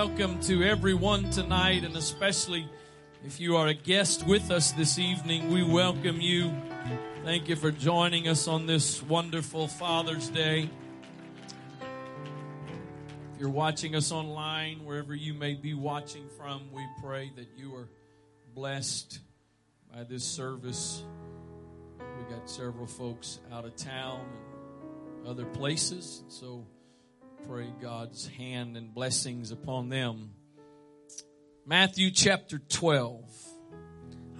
welcome to everyone tonight, and especially if you are a guest with us this evening, we welcome you. Thank you for joining us on this wonderful Father's Day. If you're watching us online, wherever you may be watching from, we pray that you are blessed by this service. We got several folks out of town and other places, so pray God's hand and blessings upon them. Matthew chapter 12.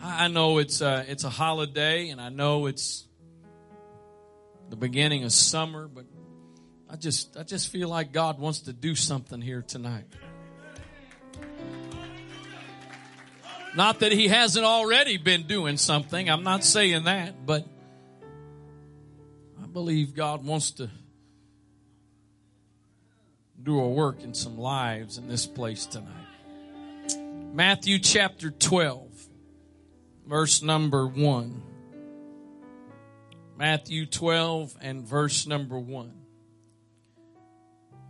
I know it's a, it's a holiday and I know it's the beginning of summer, but I just, I just feel like God wants to do something here tonight. Not that he hasn't already been doing something. I'm not saying that, but I believe God wants to do a work in some lives in this place tonight. Matthew chapter 12, verse number 1. Matthew 12 and verse number 1.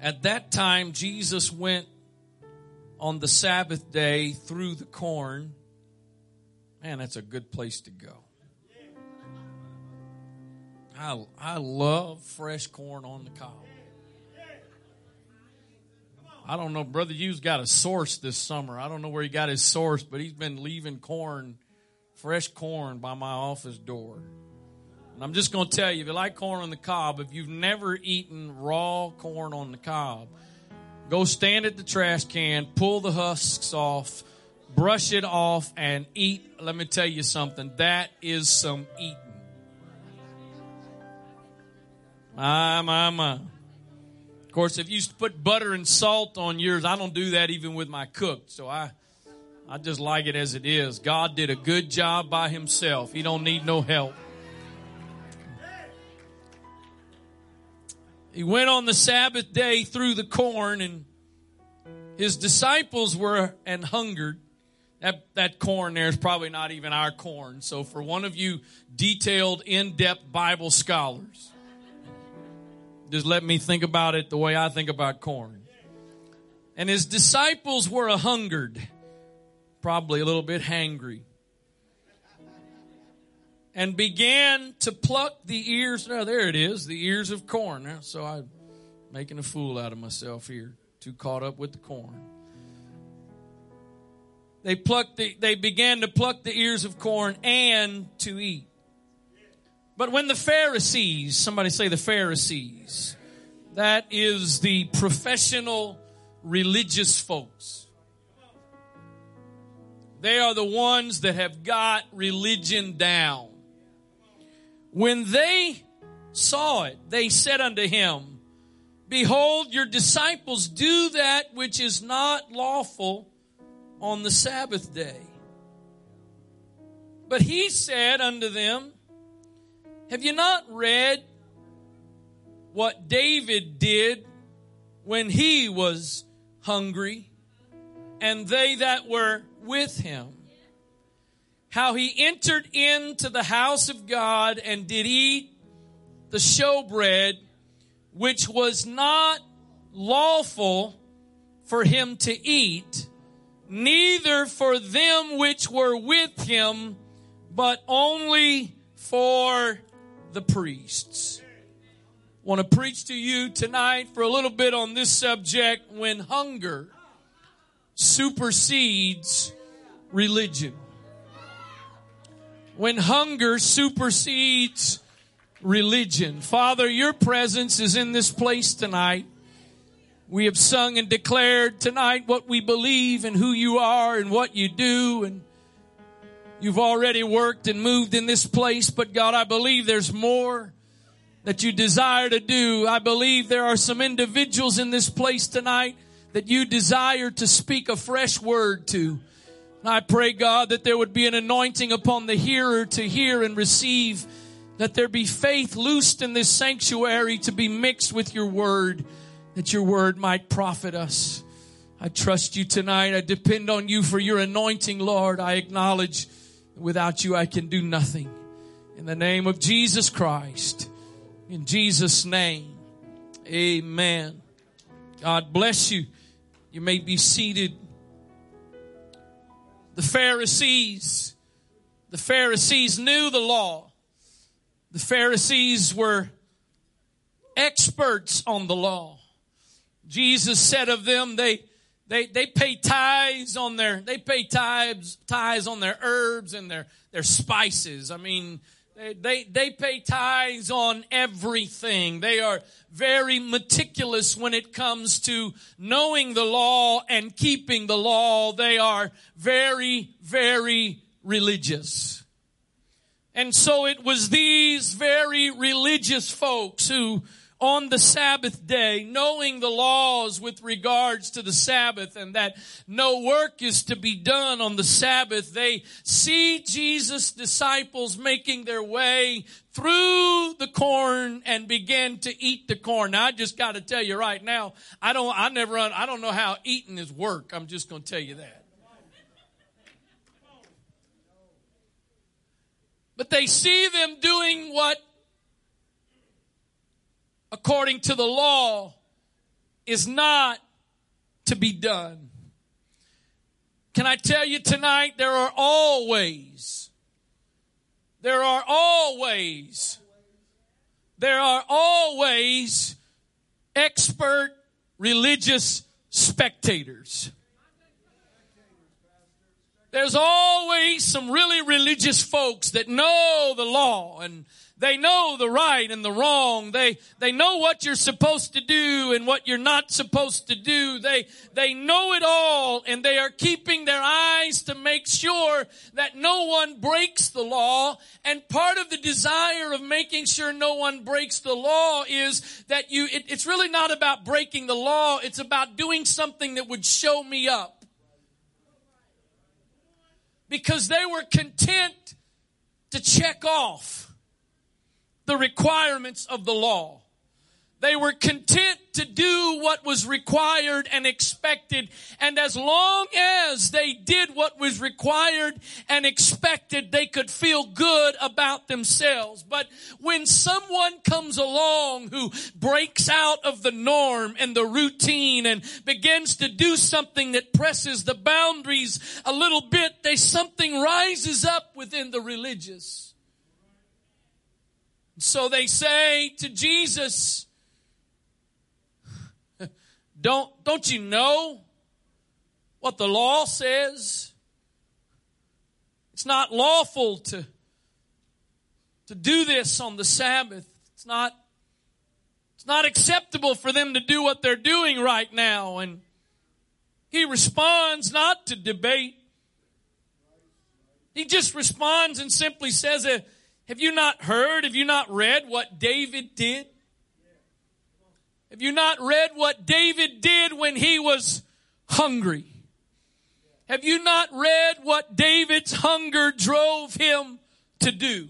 At that time, Jesus went on the Sabbath day through the corn. Man, that's a good place to go. I, I love fresh corn on the cob. I don't know, Brother Hughes got a source this summer. I don't know where he got his source, but he's been leaving corn, fresh corn by my office door. And I'm just going to tell you, if you like corn on the cob, if you've never eaten raw corn on the cob, go stand at the trash can, pull the husks off, brush it off, and eat. Let me tell you something. That is some eating. My, my, my. Of course, if you put butter and salt on yours, I don't do that even with my cooked. So I, I just like it as it is. God did a good job by himself. He don't need no help. He went on the Sabbath day through the corn and his disciples were and hungered. That, that corn there is probably not even our corn. So for one of you detailed, in-depth Bible scholars, just let me think about it the way I think about corn. And his disciples were a hungered, probably a little bit hangry, and began to pluck the ears. Now, there it is, the ears of corn. So I'm making a fool out of myself here, too caught up with the corn. They plucked the, they began to pluck the ears of corn and to eat. But when the Pharisees, somebody say the Pharisees, that is the professional religious folks. They are the ones that have got religion down. When they saw it, they said unto him, Behold, your disciples do that which is not lawful on the Sabbath day. But he said unto them, have you not read what David did when he was hungry and they that were with him? How he entered into the house of God and did eat the showbread, which was not lawful for him to eat, neither for them which were with him, but only for the priests. Want to preach to you tonight for a little bit on this subject when hunger supersedes religion. When hunger supersedes religion. Father, your presence is in this place tonight. We have sung and declared tonight what we believe and who you are and what you do and You've already worked and moved in this place, but God, I believe there's more that you desire to do. I believe there are some individuals in this place tonight that you desire to speak a fresh word to. I pray, God, that there would be an anointing upon the hearer to hear and receive, that there be faith loosed in this sanctuary to be mixed with your word, that your word might profit us. I trust you tonight. I depend on you for your anointing, Lord. I acknowledge Without you, I can do nothing. In the name of Jesus Christ. In Jesus' name. Amen. God bless you. You may be seated. The Pharisees, the Pharisees knew the law. The Pharisees were experts on the law. Jesus said of them, they, they, they pay tithes on their, they pay tithes, tithes on their herbs and their, their spices. I mean, they, they, they pay tithes on everything. They are very meticulous when it comes to knowing the law and keeping the law. They are very, very religious. And so it was these very religious folks who on the Sabbath day, knowing the laws with regards to the Sabbath and that no work is to be done on the Sabbath, they see Jesus' disciples making their way through the corn and begin to eat the corn. Now I just got to tell you right now, I don't, I never, I don't know how eating is work. I'm just going to tell you that. But they see them doing what according to the law is not to be done. Can I tell you tonight, there are always, there are always, there are always expert religious spectators. There's always some really religious folks that know the law and they know the right and the wrong. They, they know what you're supposed to do and what you're not supposed to do. They, they know it all and they are keeping their eyes to make sure that no one breaks the law. And part of the desire of making sure no one breaks the law is that you, it, it's really not about breaking the law. It's about doing something that would show me up. Because they were content to check off the requirements of the law. They were content to do what was required and expected. And as long as they did what was required and expected, they could feel good about themselves. But when someone comes along who breaks out of the norm and the routine and begins to do something that presses the boundaries a little bit, they something rises up within the religious. So they say to Jesus, don't, don't you know what the law says? It's not lawful to, to do this on the Sabbath. It's not, it's not acceptable for them to do what they're doing right now. And he responds not to debate. He just responds and simply says, have you not heard? Have you not read what David did? Have you not read what David did when he was hungry? Have you not read what David's hunger drove him to do?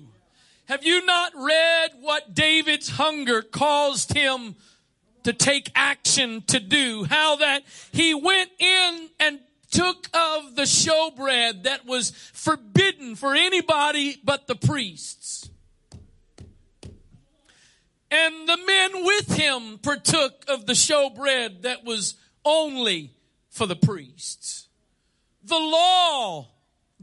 Have you not read what David's hunger caused him to take action to do? How that he went in and took of the showbread that was forbidden for anybody but the priests. And the men with him partook of the showbread that was only for the priests. The law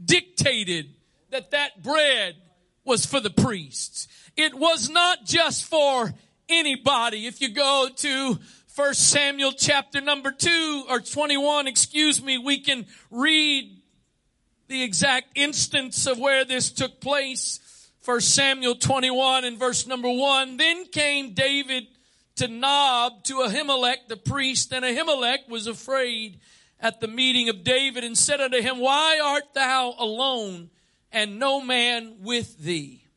dictated that that bread was for the priests. It was not just for anybody. If you go to First Samuel chapter number 2 or 21, excuse me, we can read the exact instance of where this took place. First Samuel 21 and verse number 1. Then came David to Nob to Ahimelech the priest, and Ahimelech was afraid at the meeting of David and said unto him, Why art thou alone and no man with thee?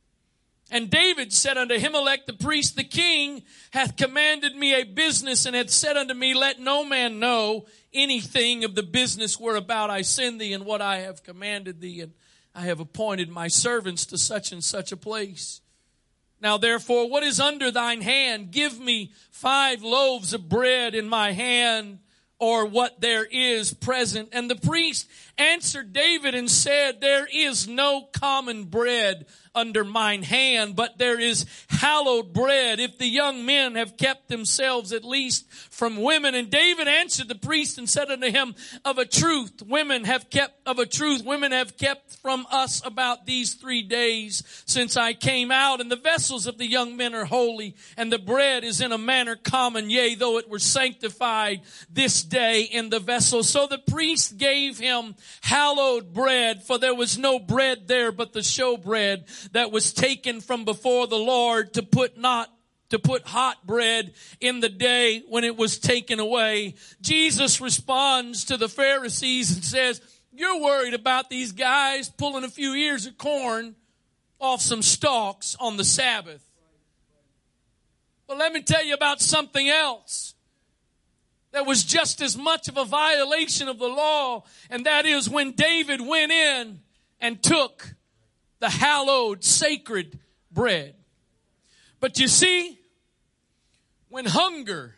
And David said unto Ahimelech the priest, the king hath commanded me a business and hath said unto me, let no man know anything of the business whereabout I send thee and what I have commanded thee. And I have appointed my servants to such and such a place. Now therefore, what is under thine hand? Give me five loaves of bread in my hand or what there is present. And the priest answered David and said, There is no common bread under mine hand, but there is hallowed bread if the young men have kept themselves at least from women. And David answered the priest and said unto him, of a truth, women have kept, of a truth, women have kept from us about these three days since I came out and the vessels of the young men are holy and the bread is in a manner common, yea, though it were sanctified this day in the vessel. So the priest gave him hallowed bread for there was no bread there but the show bread that was taken from before the Lord to put not to put hot bread in the day when it was taken away. Jesus responds to the Pharisees and says, you're worried about these guys pulling a few ears of corn off some stalks on the Sabbath. But let me tell you about something else that was just as much of a violation of the law, and that is when David went in and took the hallowed, sacred bread. But you see, when hunger,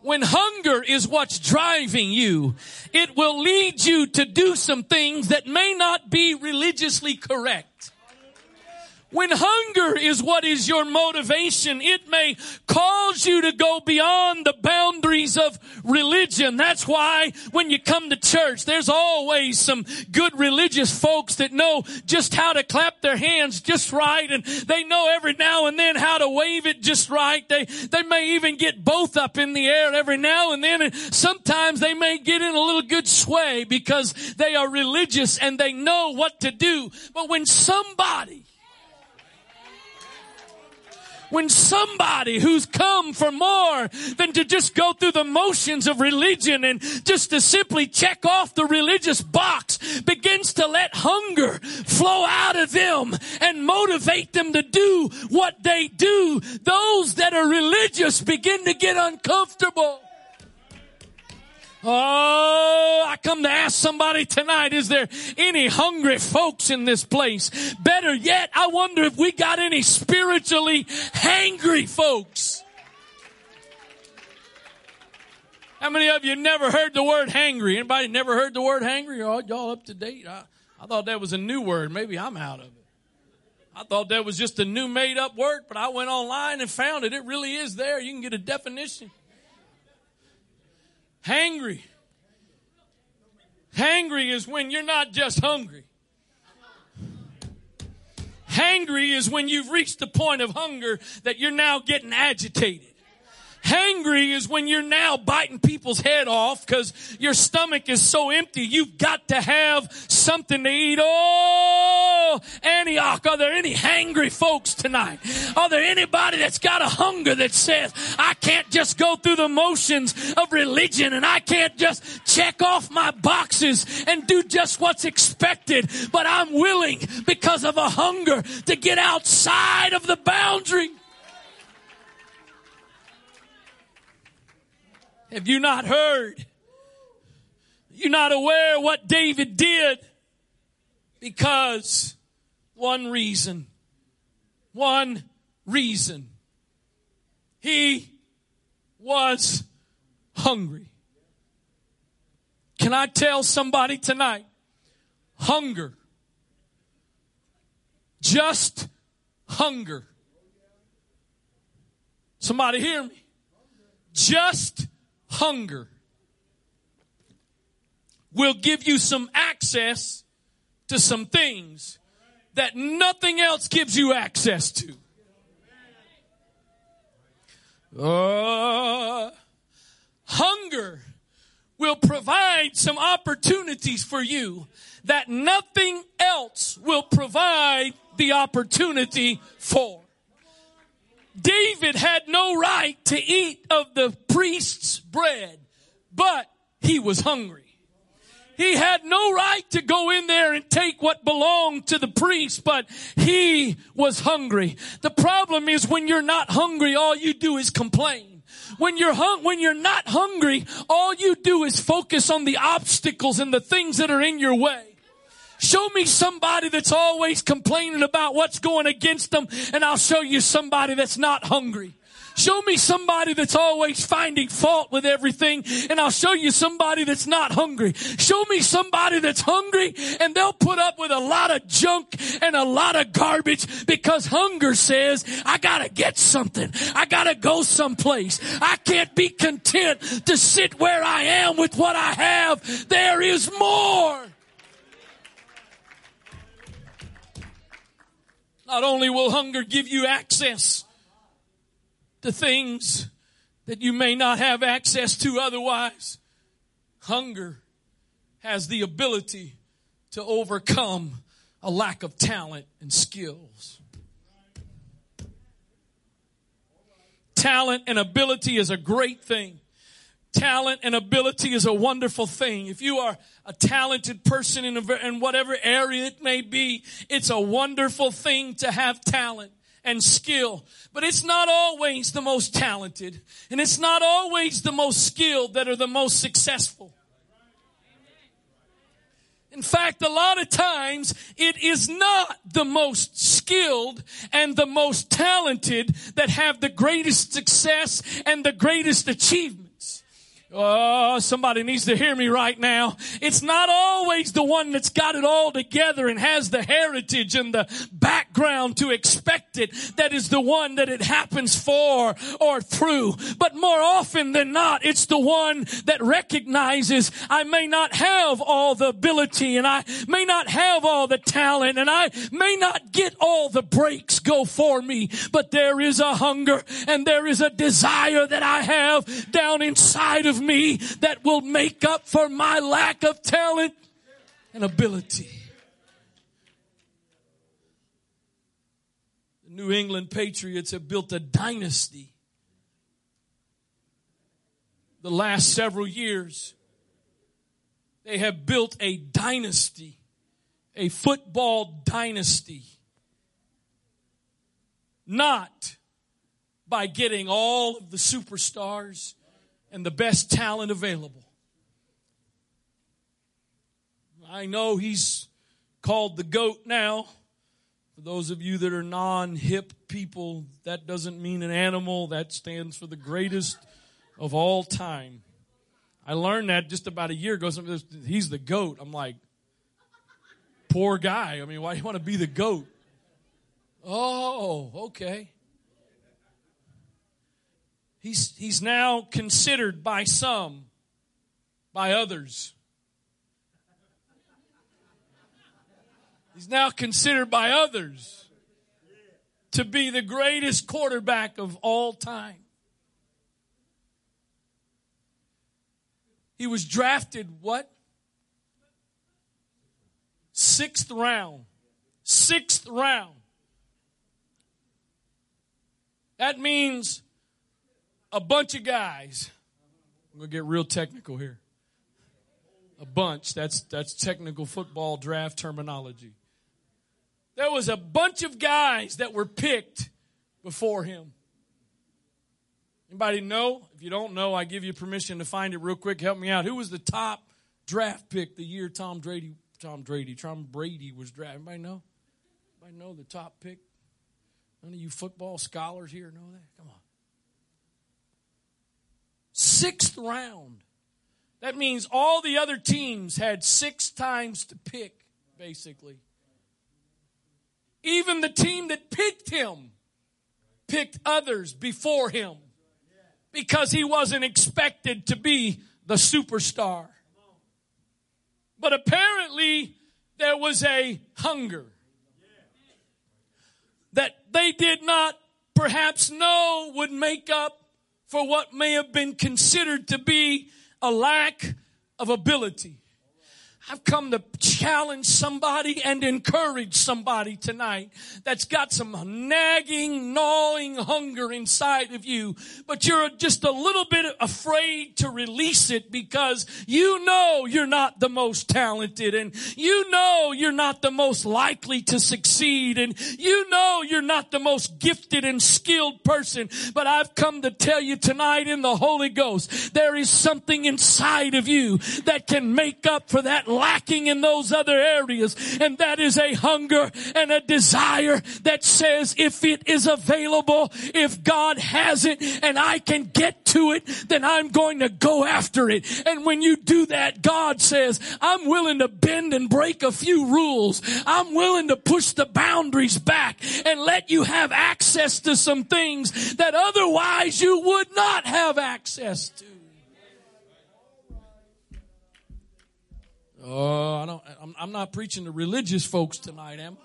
when hunger is what's driving you, it will lead you to do some things that may not be religiously correct. When hunger is what is your motivation, it may cause you to go beyond the boundaries of religion. That's why when you come to church, there's always some good religious folks that know just how to clap their hands just right and they know every now and then how to wave it just right. They, they may even get both up in the air every now and then and sometimes they may get in a little good sway because they are religious and they know what to do. But when somebody when somebody who's come for more than to just go through the motions of religion and just to simply check off the religious box begins to let hunger flow out of them and motivate them to do what they do, those that are religious begin to get uncomfortable. Oh, I come to ask somebody tonight, is there any hungry folks in this place? Better yet, I wonder if we got any spiritually hangry folks. How many of you never heard the word hangry? Anybody never heard the word hangry? Y'all, y'all up to date? I, I thought that was a new word. Maybe I'm out of it. I thought that was just a new made up word, but I went online and found it. It really is there. You can get a definition. Hangry. Hangry is when you're not just hungry. Hangry is when you've reached the point of hunger that you're now getting agitated. Hangry is when you're now biting people's head off because your stomach is so empty. You've got to have something to eat. Oh, Antioch, are there any hangry folks tonight? Are there anybody that's got a hunger that says, I can't just go through the motions of religion and I can't just check off my boxes and do just what's expected, but I'm willing because of a hunger to get outside of the boundary. Have you not heard? You're not aware what David did because one reason, one reason. He was hungry. Can I tell somebody tonight? Hunger. Just hunger. Somebody hear me? Just hunger will give you some access to some things that nothing else gives you access to. Uh, hunger will provide some opportunities for you that nothing else will provide the opportunity for. David had no right to eat of the priest's bread, but he was hungry. He had no right to go in there and take what belonged to the priest, but he was hungry. The problem is when you're not hungry, all you do is complain. When you're hung, when you're not hungry, all you do is focus on the obstacles and the things that are in your way. Show me somebody that's always complaining about what's going against them and I'll show you somebody that's not hungry. Show me somebody that's always finding fault with everything and I'll show you somebody that's not hungry. Show me somebody that's hungry and they'll put up with a lot of junk and a lot of garbage because hunger says, I gotta get something. I gotta go someplace. I can't be content to sit where I am with what I have. There is more. Not only will hunger give you access to things that you may not have access to otherwise, hunger has the ability to overcome a lack of talent and skills. Talent and ability is a great thing. Talent and ability is a wonderful thing. If you are a talented person in, a, in whatever area it may be, it's a wonderful thing to have talent and skill. But it's not always the most talented and it's not always the most skilled that are the most successful. In fact, a lot of times it is not the most skilled and the most talented that have the greatest success and the greatest achievement. Oh, somebody needs to hear me right now. It's not always the one that's got it all together and has the heritage and the background to expect it that is the one that it happens for or through. But more often than not, it's the one that recognizes I may not have all the ability and I may not have all the talent and I may not get all the breaks go for me, but there is a hunger and there is a desire that I have down inside of me that will make up for my lack of talent and ability. The New England Patriots have built a dynasty the last several years. They have built a dynasty, a football dynasty. Not by getting all of the superstars and the best talent available. I know he's called the GOAT now. For those of you that are non hip people, that doesn't mean an animal, that stands for the greatest of all time. I learned that just about a year ago. He's the GOAT. I'm like, poor guy. I mean, why do you want to be the GOAT? Oh, okay. He's, he's now considered by some, by others. He's now considered by others to be the greatest quarterback of all time. He was drafted what? Sixth round. Sixth round. That means a bunch of guys. I'm going to get real technical here. A bunch. That's, that's technical football draft terminology. There was a bunch of guys that were picked before him. Anybody know? If you don't know, I give you permission to find it real quick. Help me out. Who was the top draft pick the year Tom Brady, Tom Brady, Tom Brady was drafted? Anybody know? Anybody know the top pick? None of you football scholars here know that? Come on. Sixth round. That means all the other teams had six times to pick, basically. Even the team that picked him picked others before him because he wasn't expected to be the superstar. But apparently, there was a hunger that they did not perhaps know would make up for what may have been considered to be a lack of ability. I've come to challenge somebody and encourage somebody tonight that's got some nagging, gnawing hunger inside of you, but you're just a little bit afraid to release it because you know you're not the most talented and you know you're not the most likely to succeed and you know you're not the most gifted and skilled person. But I've come to tell you tonight in the Holy Ghost, there is something inside of you that can make up for that lacking in those other areas. And that is a hunger and a desire that says if it is available, if God has it and I can get to it, then I'm going to go after it. And when you do that, God says, I'm willing to bend and break a few rules. I'm willing to push the boundaries back and let you have access to some things that otherwise you would not have access to. Oh, I don't, I'm, I'm not preaching to religious folks tonight, am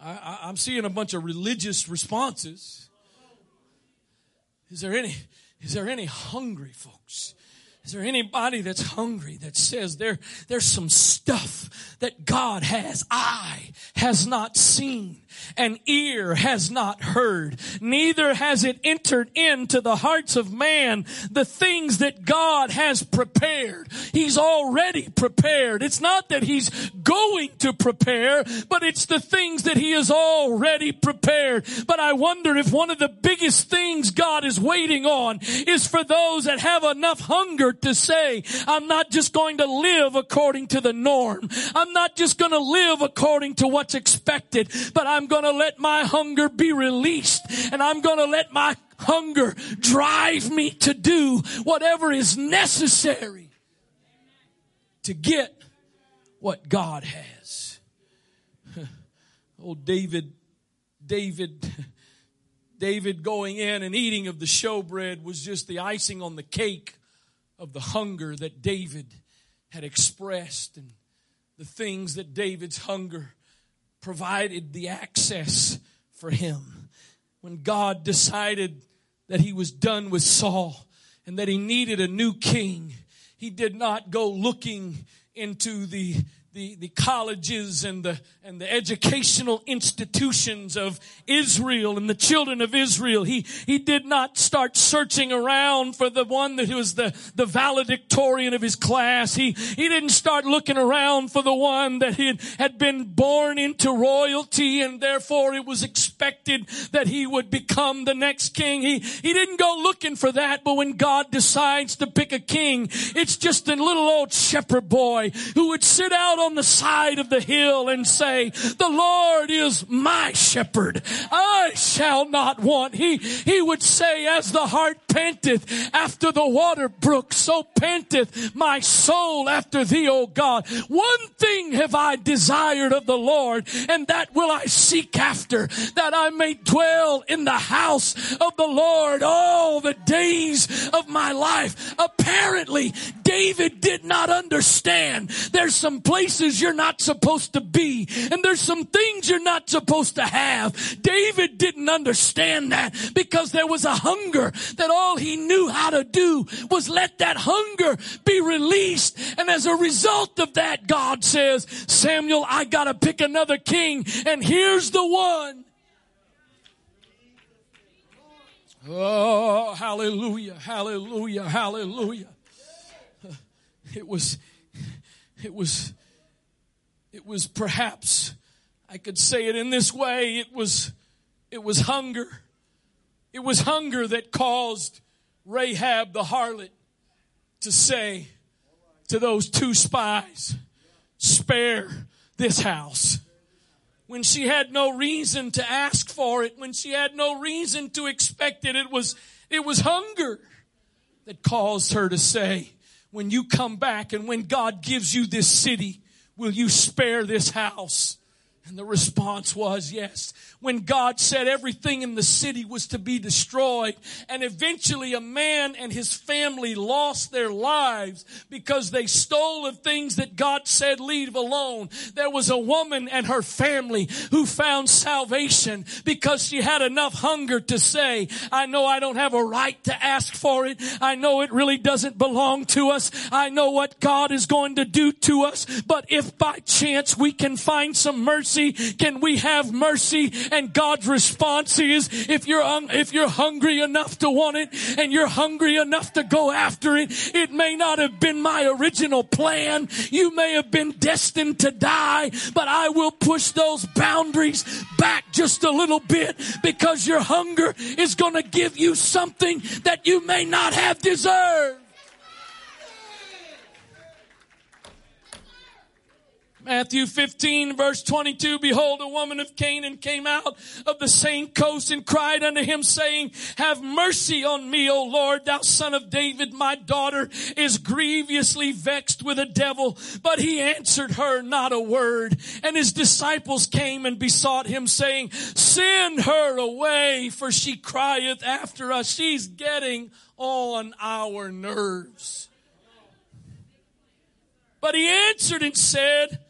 I? I, eye'm seeing a bunch of religious responses. Is there any, is there any hungry folks? Is there anybody that's hungry that says there, there's some stuff that God has, I has not seen and ear has not heard, neither has it entered into the hearts of man the things that God has prepared. He's already prepared. It's not that he's going to prepare, but it's the things that he has already prepared. But I wonder if one of the biggest things God is waiting on is for those that have enough hunger to say, I'm not just going to live according to the norm. I'm not just going to live according to what's expected, but I'm going to let my hunger be released and I'm going to let my hunger drive me to do whatever is necessary to get what God has. Oh, David, David, David going in and eating of the showbread was just the icing on the cake of the hunger that David had expressed and the things that David's hunger provided the access for him. When God decided that he was done with Saul and that he needed a new king, he did not go looking into the the, the colleges and the, and the educational institutions of Israel and the children of Israel. He, he did not start searching around for the one that was the, the valedictorian of his class. He, he didn't start looking around for the one that had, had been born into royalty and therefore it was expected that he would become the next king. He, he didn't go looking for that, but when God decides to pick a king, it's just a little old shepherd boy who would sit out on the side of the hill and say, the Lord is my shepherd. I shall not want. He, he would say, as the heart panteth after the water brook, so panteth my soul after thee, O God. One thing have I desired of the Lord, and that will I seek after, that I may dwell in the house of the Lord all the days of my life. Apparently, David did not understand. There's some places you're not supposed to be. And there's some things you're not supposed to have. David didn't understand that because there was a hunger that all he knew how to do was let that hunger be released. And as a result of that, God says, Samuel, I gotta pick another king and here's the one. Oh, hallelujah, hallelujah, hallelujah. It was, it was it was perhaps, I could say it in this way, it was, it was hunger. It was hunger that caused Rahab the harlot to say to those two spies, spare this house. When she had no reason to ask for it, when she had no reason to expect it, it was, it was hunger that caused her to say, when you come back and when God gives you this city, Will you spare this house? And the response was yes when God said everything in the city was to be destroyed. And eventually a man and his family lost their lives because they stole the things that God said leave alone. There was a woman and her family who found salvation because she had enough hunger to say, I know I don't have a right to ask for it. I know it really doesn't belong to us. I know what God is going to do to us. But if by chance we can find some mercy, can we have mercy and God's response is, if you're, un- if you're hungry enough to want it and you're hungry enough to go after it, it may not have been my original plan. You may have been destined to die, but I will push those boundaries back just a little bit because your hunger is going to give you something that you may not have deserved. Matthew 15 verse 22, behold, a woman of Canaan came out of the same coast and cried unto him saying, have mercy on me, O Lord, thou son of David, my daughter is grievously vexed with a devil. But he answered her not a word. And his disciples came and besought him saying, send her away for she crieth after us. She's getting on our nerves. But he answered and said,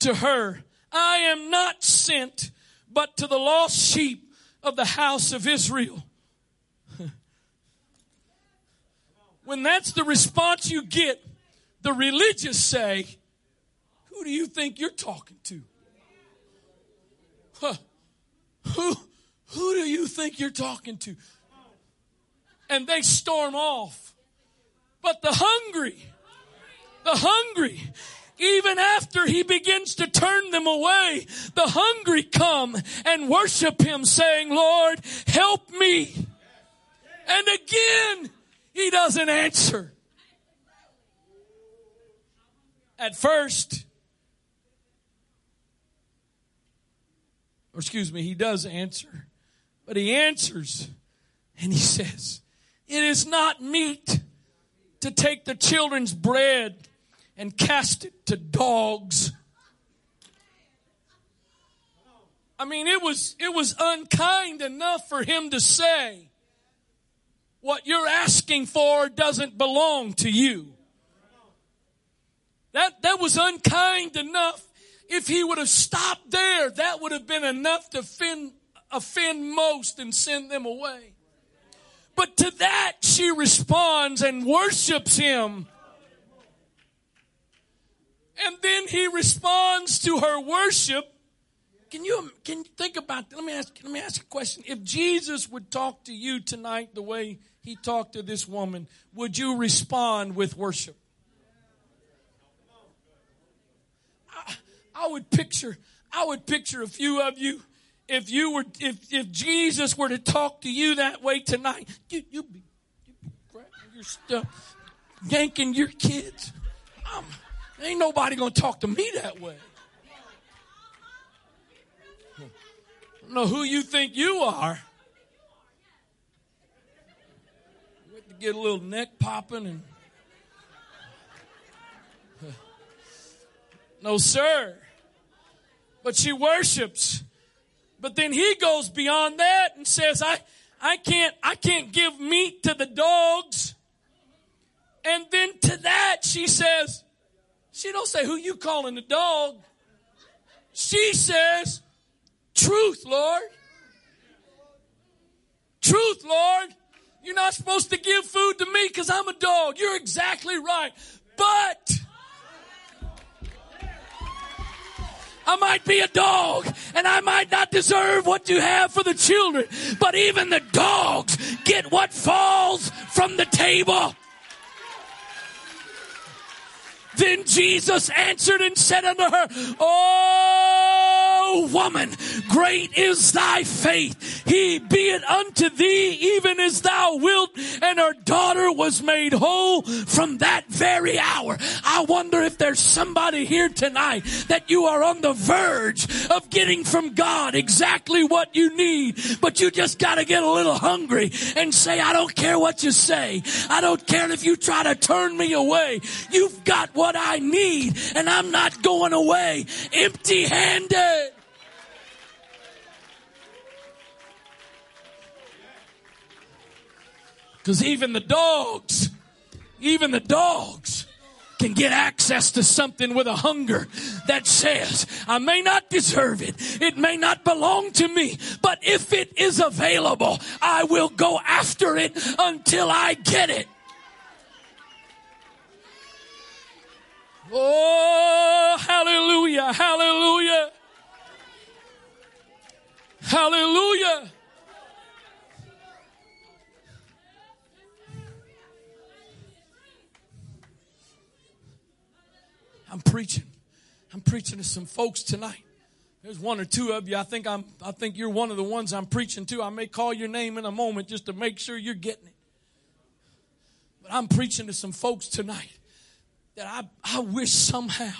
to her, I am not sent but to the lost sheep of the house of Israel. when that's the response you get, the religious say, Who do you think you're talking to? Huh. Who, who do you think you're talking to? And they storm off. But the hungry, the hungry, even after he begins to turn them away, the hungry come and worship him saying, Lord, help me. And again, he doesn't answer. At first, or excuse me, he does answer, but he answers and he says, it is not meet to take the children's bread and cast it to dogs. I mean, it was, it was unkind enough for him to say, what you're asking for doesn't belong to you. That, that was unkind enough. If he would have stopped there, that would have been enough to offend, offend most and send them away. But to that she responds and worships him and then he responds to her worship. Can you can you think about that? Let me ask let me ask a question. If Jesus would talk to you tonight the way he talked to this woman, would you respond with worship? I, I would picture I would picture a few of you if you were if if Jesus were to talk to you that way tonight, you you be, you be grabbing your stuff, yanking your kids. I'm, Ain't nobody gonna talk to me that way. Know who you think you are. Have to get a little neck popping and. No, sir. But she worships. But then he goes beyond that and says, I, I can't, I can't give meat to the dogs. And then to that she says, she don't say, who you calling a dog? She says, truth, Lord. Truth, Lord. You're not supposed to give food to me because I'm a dog. You're exactly right. But I might be a dog and I might not deserve what you have for the children, but even the dogs get what falls from the table. Then Jesus answered and said unto her, Oh woman, great is thy faith. He be it unto thee even as thou wilt. And her daughter was made whole from that very hour. I wonder if there's somebody here tonight that you are on the verge of getting from God exactly what you need, but you just gotta get a little hungry and say, I don't care what you say. I don't care if you try to turn me away. You've got what what I need and I'm not going away empty handed. Because even the dogs, even the dogs can get access to something with a hunger that says, I may not deserve it. It may not belong to me, but if it is available, I will go after it until I get it. Oh, hallelujah, hallelujah, hallelujah. I'm preaching. I'm preaching to some folks tonight. There's one or two of you. I think I'm, I think you're one of the ones I'm preaching to. I may call your name in a moment just to make sure you're getting it. But I'm preaching to some folks tonight that I, I wish somehow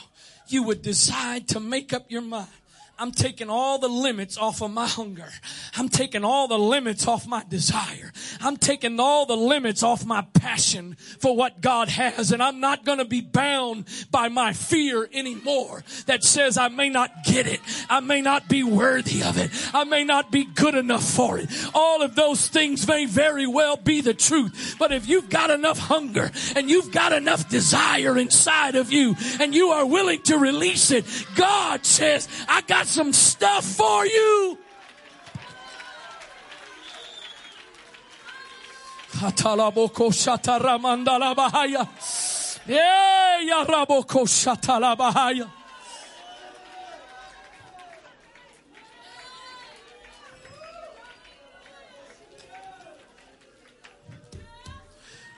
you would decide to make up your mind I'm taking all the limits off of my hunger. I'm taking all the limits off my desire. I'm taking all the limits off my passion for what God has. And I'm not going to be bound by my fear anymore that says I may not get it. I may not be worthy of it. I may not be good enough for it. All of those things may very well be the truth. But if you've got enough hunger and you've got enough desire inside of you and you are willing to release it, God says, I got got some stuff for you.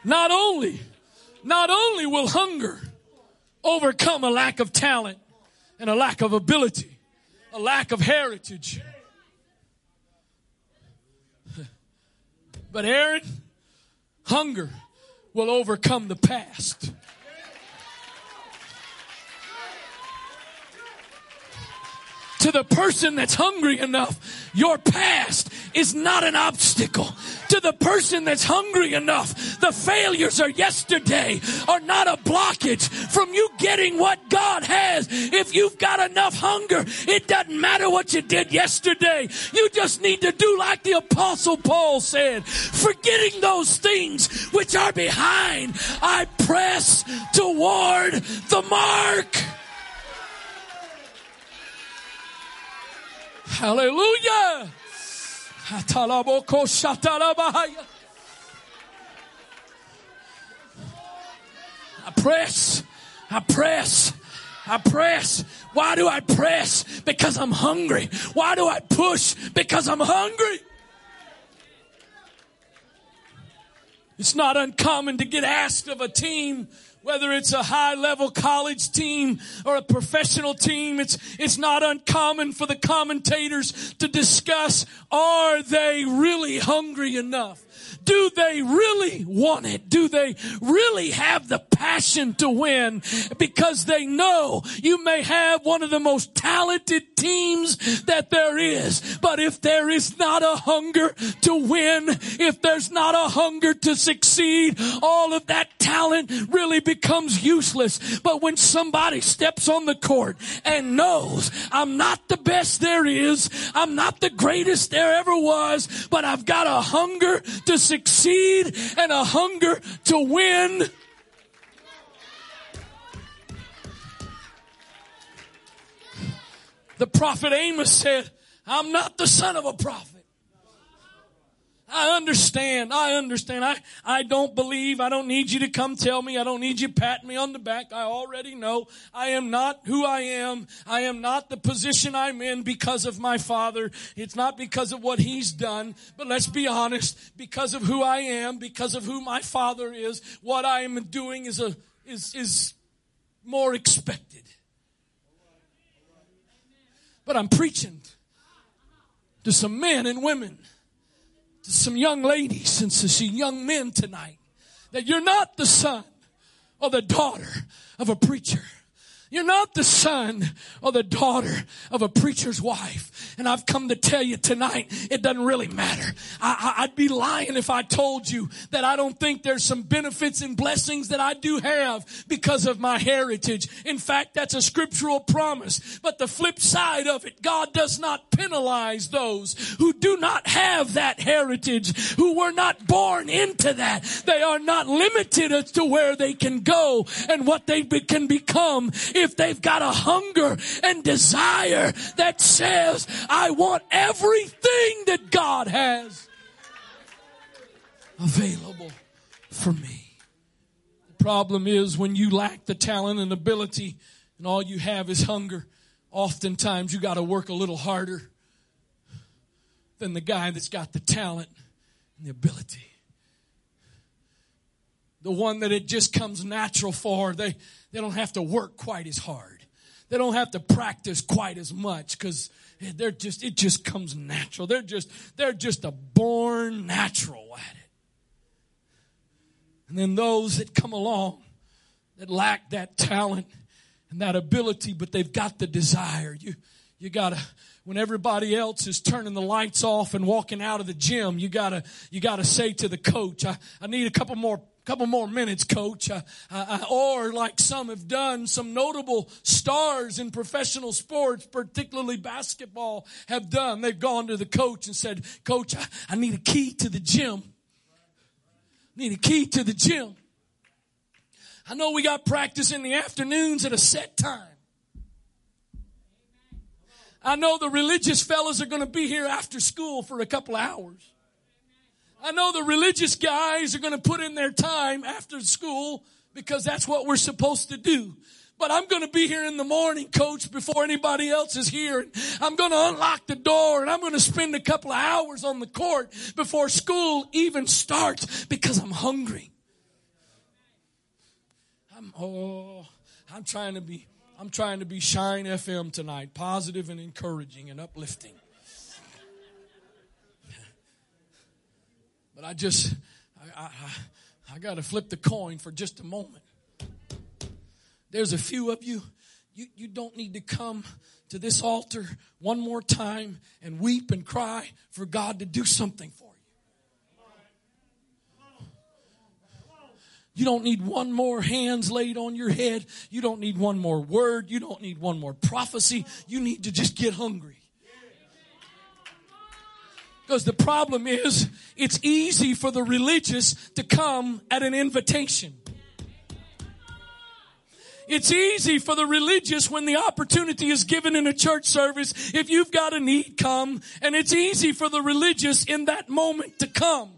Not only, not only will hunger overcome a lack of talent and a lack of ability, a lack of heritage. But Aaron, hunger will overcome the past. To the person that's hungry enough, your past is not an obstacle to the person that's hungry enough. The failures of yesterday are not a blockage from you getting what God has. If you've got enough hunger, it doesn't matter what you did yesterday. You just need to do like the apostle Paul said, forgetting those things which are behind. I press toward the mark. Hallelujah. I press. I press. I press. Why do I press? Because I'm hungry. Why do I push? Because I'm hungry. It's not uncommon to get asked of a team whether it's a high level college team or a professional team, it's, it's not uncommon for the commentators to discuss, are they really hungry enough? Do they really want it? Do they really have the passion to win? Because they know you may have one of the most talented that there is. But if there is not a hunger to win, if there's not a hunger to succeed, all of that talent really becomes useless. But when somebody steps on the court and knows I'm not the best there is, I'm not the greatest there ever was, but I've got a hunger to succeed and a hunger to win. The prophet Amos said, I'm not the son of a prophet. I understand. I understand. I, I don't believe. I don't need you to come tell me. I don't need you pat me on the back. I already know I am not who I am. I am not the position I'm in because of my father. It's not because of what he's done. But let's be honest. Because of who I am, because of who my father is, what I am doing is a, is, is more expected. But I'm preaching to some men and women to some young ladies and to some young men tonight that you're not the son or the daughter of a preacher. You're not the son or the daughter of a preacher's wife. And I've come to tell you tonight, it doesn't really matter. I, would be lying if I told you that I don't think there's some benefits and blessings that I do have because of my heritage. In fact, that's a scriptural promise. But the flip side of it, God does not penalize those who do not have that heritage, who were not born into that. They are not limited as to where they can go and what they can become if they've got a hunger and desire that says, I want everything that God has available for me. The problem is when you lack the talent and ability and all you have is hunger, oftentimes you got to work a little harder than the guy that's got the talent and the ability. The one that it just comes natural for, they, they don't have to work quite as hard. They don't have to practice quite as much because they're just, it just comes natural. They're just, they're just a born natural at it. And then those that come along that lack that talent and that ability, but they've got the desire. You, you gotta, when everybody else is turning the lights off and walking out of the gym, you gotta, you gotta say to the coach, I, I need a couple more couple more minutes, coach. Uh, uh, or like some have done, some notable stars in professional sports, particularly basketball, have done. They've gone to the coach and said, coach, I, I need a key to the gym. Need a key to the gym. I know we got practice in the afternoons at a set time. I know the religious fellas are going to be here after school for a couple hours. I know the religious guys are going to put in their time after school because that's what we're supposed to do. But I'm going to be here in the morning, coach, before anybody else is here. I'm going to unlock the door and I'm going to spend a couple of hours on the court before school even starts because I'm hungry. I'm, oh, I'm trying to be I'm trying to be Shine FM tonight, positive and encouraging and uplifting. But I just, I, I, I got to flip the coin for just a moment. There's a few of you, you, you don't need to come to this altar one more time and weep and cry for God to do something for you. You don't need one more hands laid on your head. You don't need one more word. You don't need one more prophecy. You need to just get hungry. Because the problem is, it's easy for the religious to come at an invitation. It's easy for the religious when the opportunity is given in a church service. If you've got a need, come. And it's easy for the religious in that moment to come.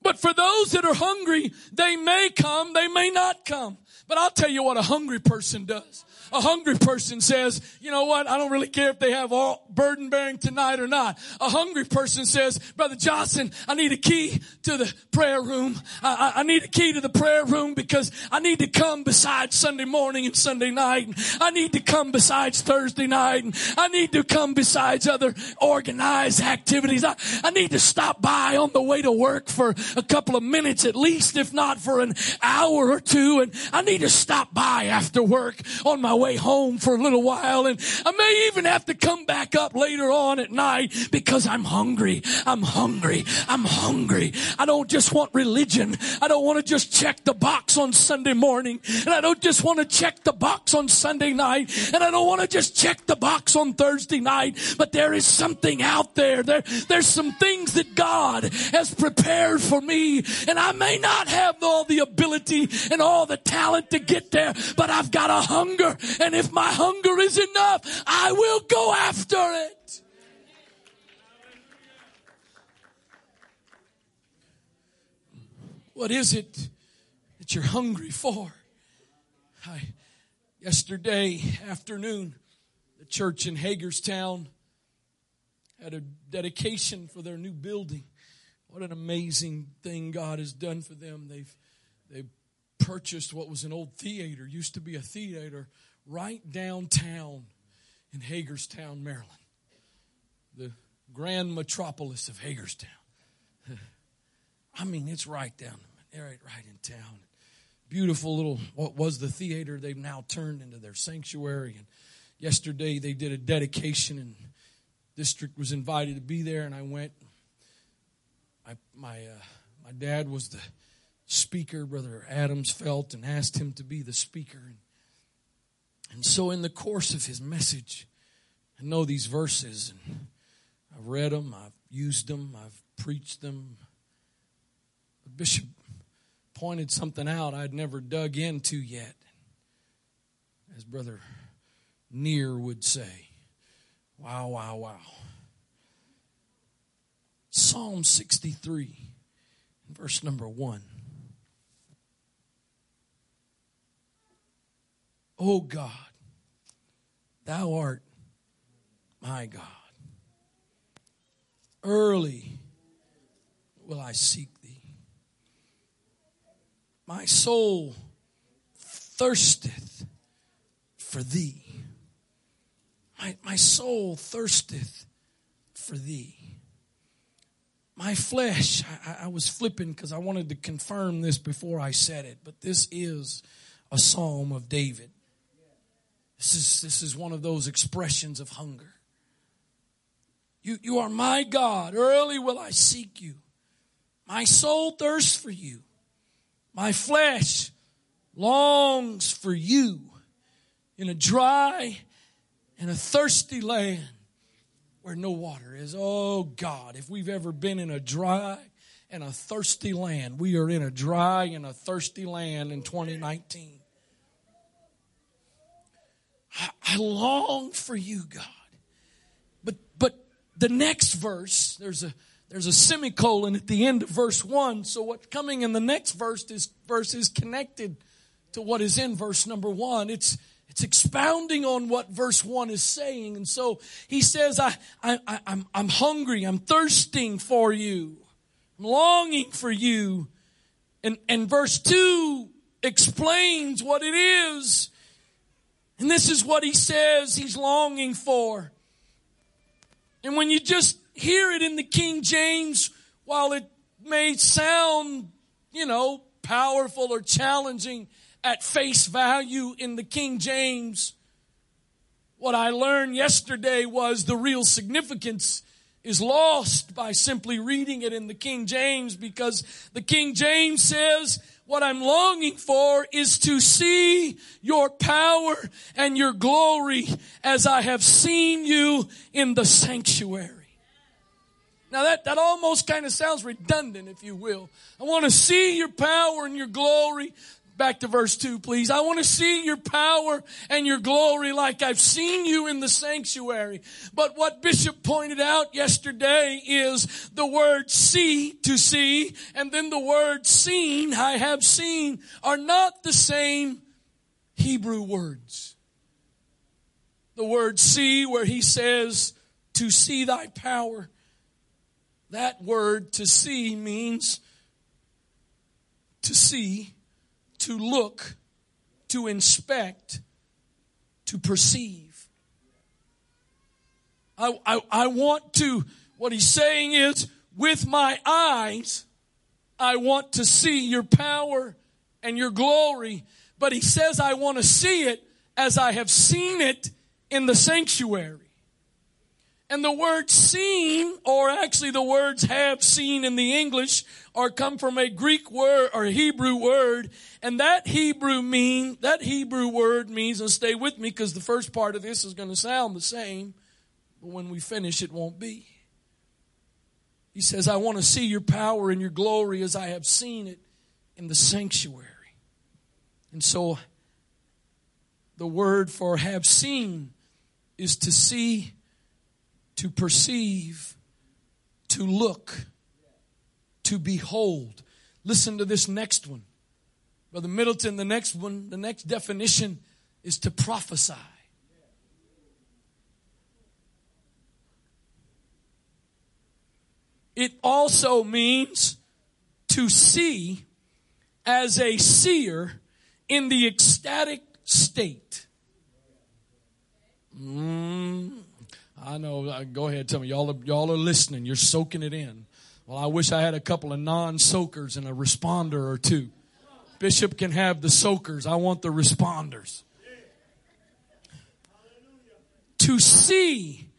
But for those that are hungry, they may come, they may not come. But I'll tell you what a hungry person does. A hungry person says, you know what? I don't really care if they have all burden bearing tonight or not. A hungry person says, Brother Johnson, I need a key to the prayer room. I, I, I need a key to the prayer room because I need to come besides Sunday morning and Sunday night. And I need to come besides Thursday night. And I need to come besides other organized activities. I, I need to stop by on the way to work for a couple of minutes at least, if not for an hour or two. And I need to stop by after work on my way home for a little while. And I may even have to come back up later on at night because I'm hungry. I'm hungry. I'm hungry. I don't just want religion. I don't want to just check the box on Sunday morning. And I don't just want to check the box on Sunday night. And I don't want to just check the box on Thursday night. But there is something out there. There, there's some things that God has prepared for me. And I may not have all the ability and all the talent to get there, but I've got a hunger. And if my hunger is enough, I will go after it. What is it that you're hungry for? I, yesterday afternoon, the church in Hagerstown had a dedication for their new building. What an amazing thing God has done for them. They've, they've purchased what was an old theater, used to be a theater, right downtown in Hagerstown, Maryland, the grand metropolis of Hagerstown. I mean, it's right down, right, right in town. Beautiful little, what was the theater, they've now turned into their sanctuary. And yesterday they did a dedication, and district was invited to be there, and I went my my uh, my dad was the speaker, Brother Adams felt, and asked him to be the speaker. And, and so, in the course of his message, I know these verses, and I've read them, I've used them, I've preached them. The bishop pointed something out I'd never dug into yet, as Brother Near would say. Wow, wow, wow. Psalm 63, verse number 1. O God, thou art my God. Early will I seek thee. My soul thirsteth for thee. My, my soul thirsteth for thee my flesh, I, I was flipping because I wanted to confirm this before I said it, but this is a psalm of David. This is, this is one of those expressions of hunger. You, you are my God. Early will I seek you. My soul thirsts for you. My flesh longs for you in a dry and a thirsty land where no water is. Oh God, if we've ever been in a dry and a thirsty land, we are in a dry and a thirsty land in 2019. I, long for you, God. But but the next verse, there's a there's a semicolon at the end of verse one. So what's coming in the next verse is verse is connected to what is in verse number one. It's it's expounding on what verse 1 is saying. And so he says, I, I, I, I'm, I'm hungry. I'm thirsting for you. I'm longing for you. And, and verse 2 explains what it is. And this is what he says he's longing for. And when you just hear it in the King James, while it may sound, you know, powerful or challenging, at face value in the King James. What I learned yesterday was the real significance is lost by simply reading it in the King James because the King James says, what I'm longing for is to see your power and your glory as I have seen you in the sanctuary. Now that, that almost kind of sounds redundant, if you will. I want to see your power and your glory Back to verse 2, please. I want to see your power and your glory like I've seen you in the sanctuary. But what Bishop pointed out yesterday is the word see, to see, and then the word seen, I have seen, are not the same Hebrew words. The word see, where he says to see thy power, that word to see means to see to look, to inspect, to perceive. I, I, I want to, what he's saying is, with my eyes, I want to see your power and your glory. But he says, I want to see it as I have seen it in the sanctuary. And the word seen, or actually the words have seen in the English, are come from a Greek word or Hebrew word. And that Hebrew mean, that Hebrew word means, and stay with me because the first part of this is going to sound the same, but when we finish it won't be. He says, I want to see your power and your glory as I have seen it in the sanctuary. And so the word for have seen is to see to perceive, to look, to behold. Listen to this next one. Brother Middleton, the next one, the next definition is to prophesy. It also means to see as a seer in the ecstatic state. Mm, I know. Uh, go ahead, tell me. Y'all are, y'all are listening. You're soaking it in. Well, I wish I had a couple of non-soakers and a responder or two. Bishop can have the soakers. I want the responders. To see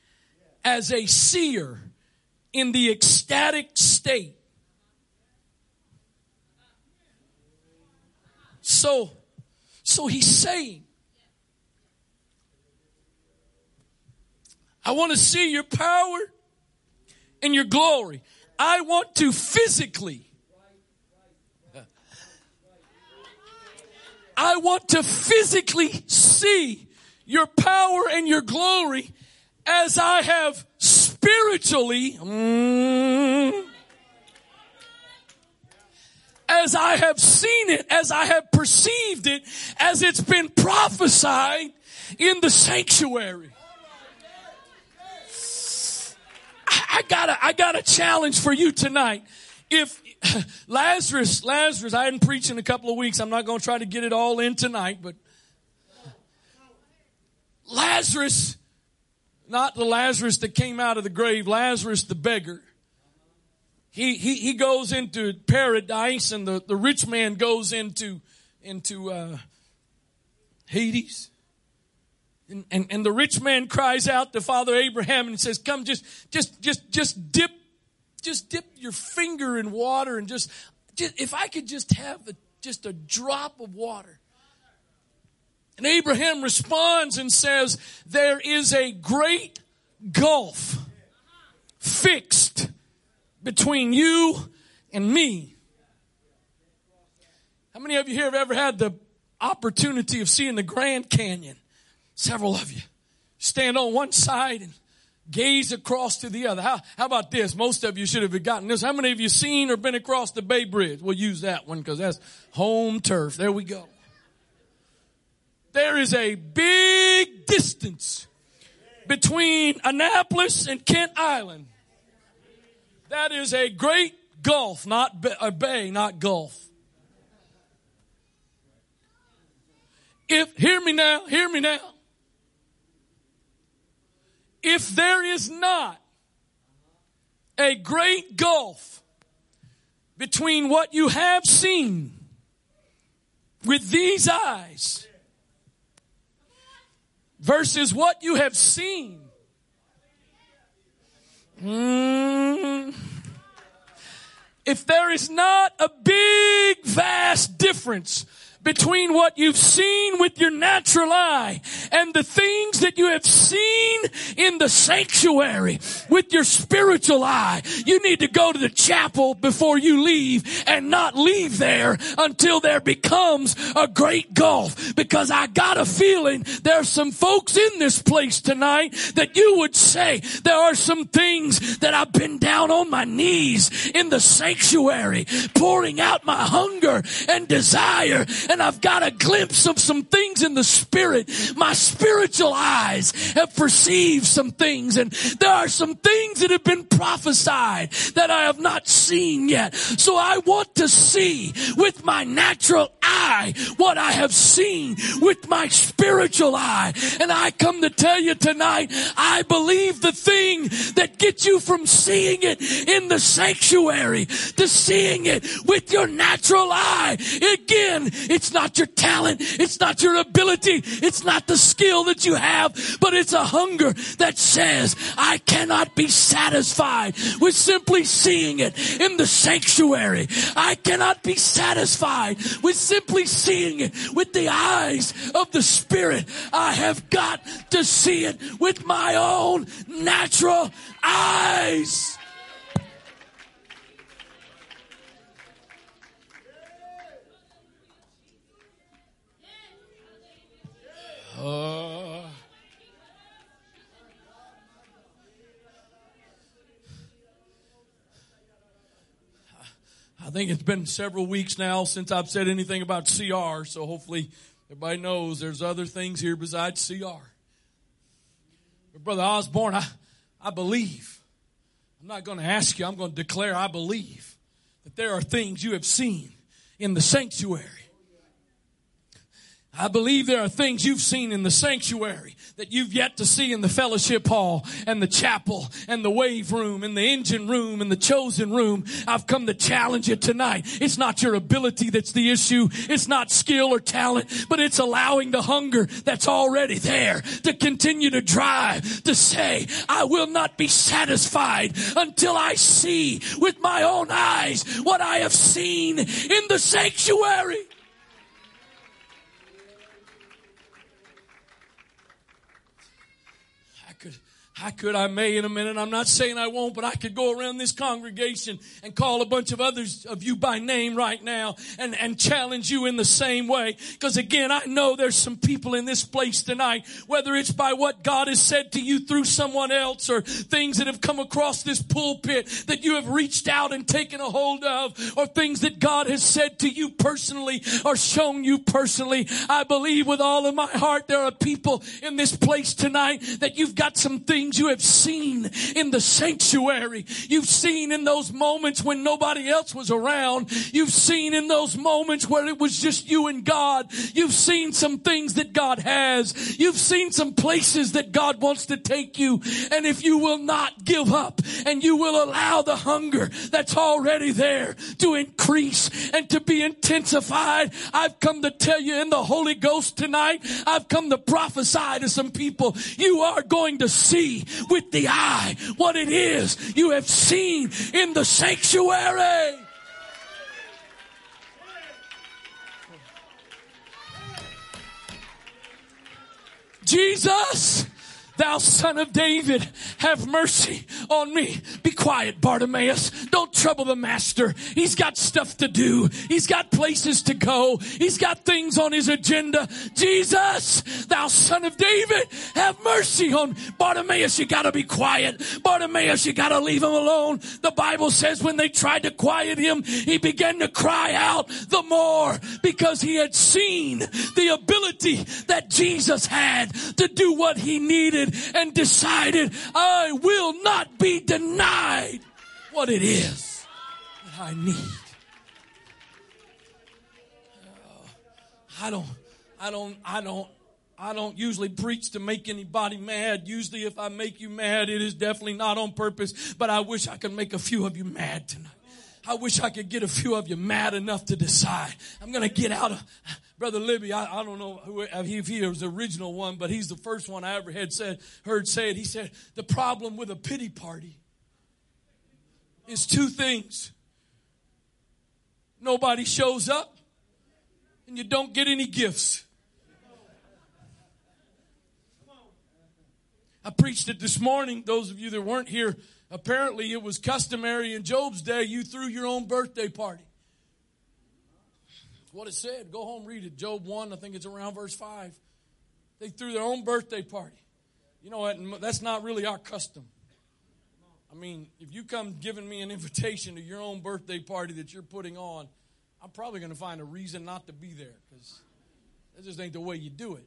as a seer in the ecstatic state. So, so he's saying, I want to see your power and your glory. I want to physically. I want to physically see your power and your glory as I have spiritually, mm, as I have seen it, as I have perceived it, as it's been prophesied in the sanctuary. I got a, I got a challenge for you tonight. If Lazarus, Lazarus, I hadn't preached in a couple of weeks. I'm not going to try to get it all in tonight, but Lazarus, not the Lazarus that came out of the grave, Lazarus the beggar. he, he, he goes into paradise and the, the rich man goes into, into, uh, Hades. And, and, and the rich man cries out to Father Abraham and says, come just, just, just, just dip, just dip your finger in water and just, just if I could just have a, just a drop of water. And Abraham responds and says, there is a great gulf fixed between you and me. How many of you here have ever had the opportunity of seeing the Grand Canyon? Several of you. Stand on one side and gaze across to the other. How, how about this? Most of you should have gotten this. How many of you seen or been across the Bay Bridge? We'll use that one because that's home turf. There we go. There is a big distance between Annapolis and Kent Island. That is a great gulf, not a bay, not gulf. If, hear me now, hear me now. If there is not a great gulf between what you have seen with these eyes versus what you have seen. Mm, if there is not a big, vast difference between what you've seen with your natural eye and the things that you have seen in the sanctuary with your spiritual eye. You need to go to the chapel before you leave and not leave there until there becomes a great gulf because I got a feeling there's some folks in this place tonight that you would say there are some things that I've been down on my knees in the sanctuary pouring out my hunger and desire and I've got a glimpse of some things in the spirit. My spiritual eyes have perceived some things and there are some things that have been prophesied that I have not seen yet. So I want to see with my natural eye what I have seen with my spiritual eye. And I come to tell you tonight, I believe the thing that gets you from seeing it in the sanctuary to seeing it with your natural eye. Again, it's not your talent. It's not your ability. It's not the skill that you have, but it's a hunger that says, I cannot be satisfied with simply seeing it in the sanctuary. I cannot be satisfied with simply seeing it with the eyes of the Spirit. I have got to see it with my own natural eyes. I think it's been several weeks now since I've said anything about CR, so hopefully everybody knows there's other things here besides CR. But Brother Osborne, I, I believe. I'm not going to ask you, I'm going to declare I believe that there are things you have seen in the sanctuary I believe there are things you've seen in the sanctuary that you've yet to see in the fellowship hall and the chapel and the wave room and the engine room and the chosen room. I've come to challenge you tonight. It's not your ability that's the issue. It's not skill or talent, but it's allowing the hunger that's already there to continue to drive to say, I will not be satisfied until I see with my own eyes what I have seen in the sanctuary. I could, I may in a minute. I'm not saying I won't, but I could go around this congregation and call a bunch of others of you by name right now and, and challenge you in the same way. Cause again, I know there's some people in this place tonight, whether it's by what God has said to you through someone else or things that have come across this pulpit that you have reached out and taken a hold of or things that God has said to you personally or shown you personally. I believe with all of my heart there are people in this place tonight that you've got some things things you have seen in the sanctuary. You've seen in those moments when nobody else was around. You've seen in those moments where it was just you and God. You've seen some things that God has. You've seen some places that God wants to take you. And if you will not give up and you will allow the hunger that's already there to increase and to be intensified, I've come to tell you in the Holy Ghost tonight, I've come to prophesy to some people, you are going to with the eye what it is you have seen in the sanctuary. Jesus Thou son of David, have mercy on me. Be quiet, Bartimaeus. Don't trouble the master. He's got stuff to do. He's got places to go. He's got things on his agenda. Jesus, thou son of David, have mercy on Bartimaeus. You gotta be quiet. Bartimaeus, you gotta leave him alone. The Bible says when they tried to quiet him, he began to cry out the more because he had seen the ability that Jesus had to do what he needed and decided I will not be denied what it is that I need. Uh, I don't, I don't, I don't, I don't usually preach to make anybody mad. Usually if I make you mad, it is definitely not on purpose, but I wish I could make a few of you mad tonight. I wish I could get a few of you mad enough to decide. I'm going to get out of, Brother Libby, I, I don't know who, if he was the original one, but he's the first one I ever had said, heard say it. He said, the problem with a pity party is two things. Nobody shows up and you don't get any gifts. I preached it this morning. Those of you that weren't here Apparently, it was customary in Job's day, you threw your own birthday party. What it said. Go home, read it. Job 1, I think it's around verse 5. They threw their own birthday party. You know what? That's not really our custom. I mean, if you come giving me an invitation to your own birthday party that you're putting on, I'm probably going to find a reason not to be there because that just ain't the way you do it.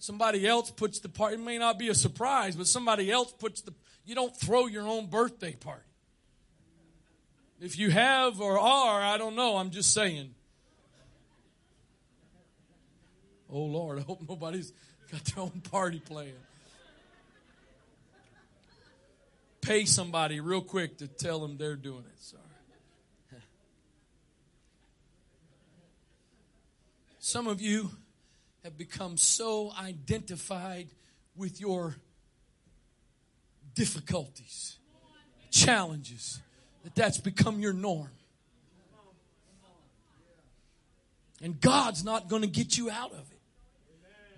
Somebody else puts the party, it may not be a surprise, but somebody else puts the, you don't throw your own birthday party. If you have or are, I don't know. I'm just saying. Oh Lord, I hope nobody's got their own party playing. Pay somebody real quick to tell them they're doing it. Sorry. Some of you have become so identified with your difficulties, challenges, that that's become your norm. And God's not going to get you out of it.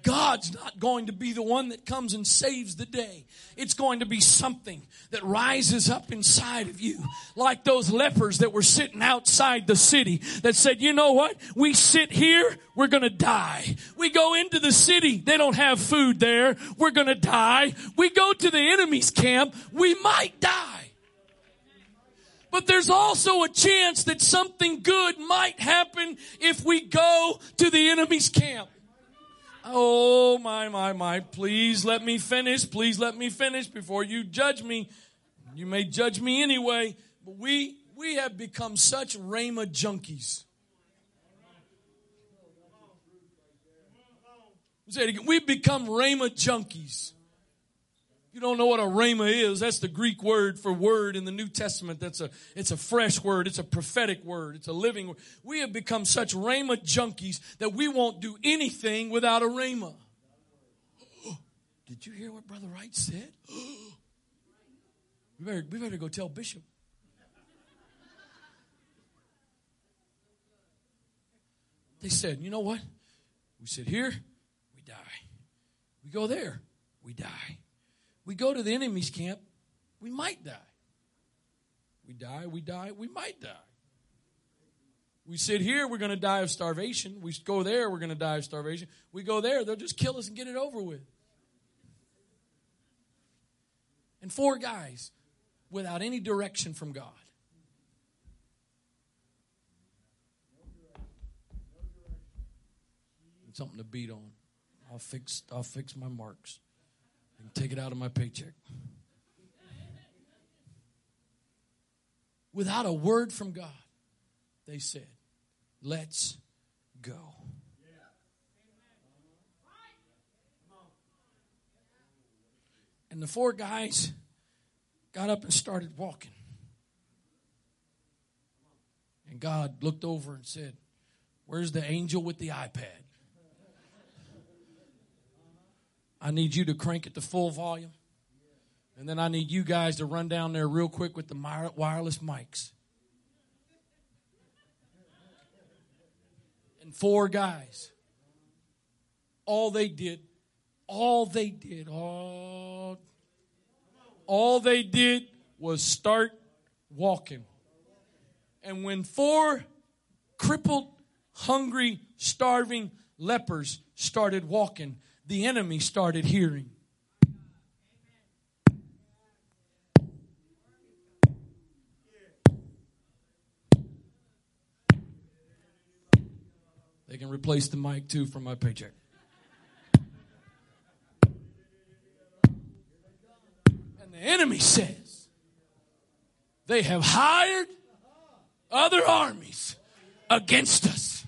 God's not going to be the one that comes and saves the day. It's going to be something that rises up inside of you. Like those lepers that were sitting outside the city that said, you know what? We sit here, we're gonna die. We go into the city, they don't have food there, we're gonna die. We go to the enemy's camp, we might die. But there's also a chance that something good might happen if we go to the enemy's camp. Oh, my, my, my. Please let me finish. Please let me finish before you judge me. You may judge me anyway, but we, we have become such Rhema junkies. Say it again. We've become Rhema junkies you don't know what a rhema is, that's the Greek word for word in the New Testament. That's a, it's a fresh word. It's a prophetic word. It's a living word. We have become such rhema junkies that we won't do anything without a rhema. Did you hear what Brother Wright said? we, better, we better go tell Bishop. They said, you know what? We sit here, we die. We go there, we die. We go to the enemy's camp, we might die. We die, we die, we might die. We sit here, we're going to die of starvation. We go there, we're going to die of starvation. We go there, they'll just kill us and get it over with. And four guys without any direction from God. Something to beat on. I'll fix I'll fix my marks. Take it out of my paycheck. Without a word from God, they said, Let's go. And the four guys got up and started walking. And God looked over and said, Where's the angel with the iPad? I need you to crank it to full volume. And then I need you guys to run down there real quick with the wireless mics. And four guys. All they did, all they did, all, all they did was start walking. And when four crippled, hungry, starving lepers started walking, the enemy started hearing. They can replace the mic too from my paycheck. And the enemy says, they have hired other armies against us.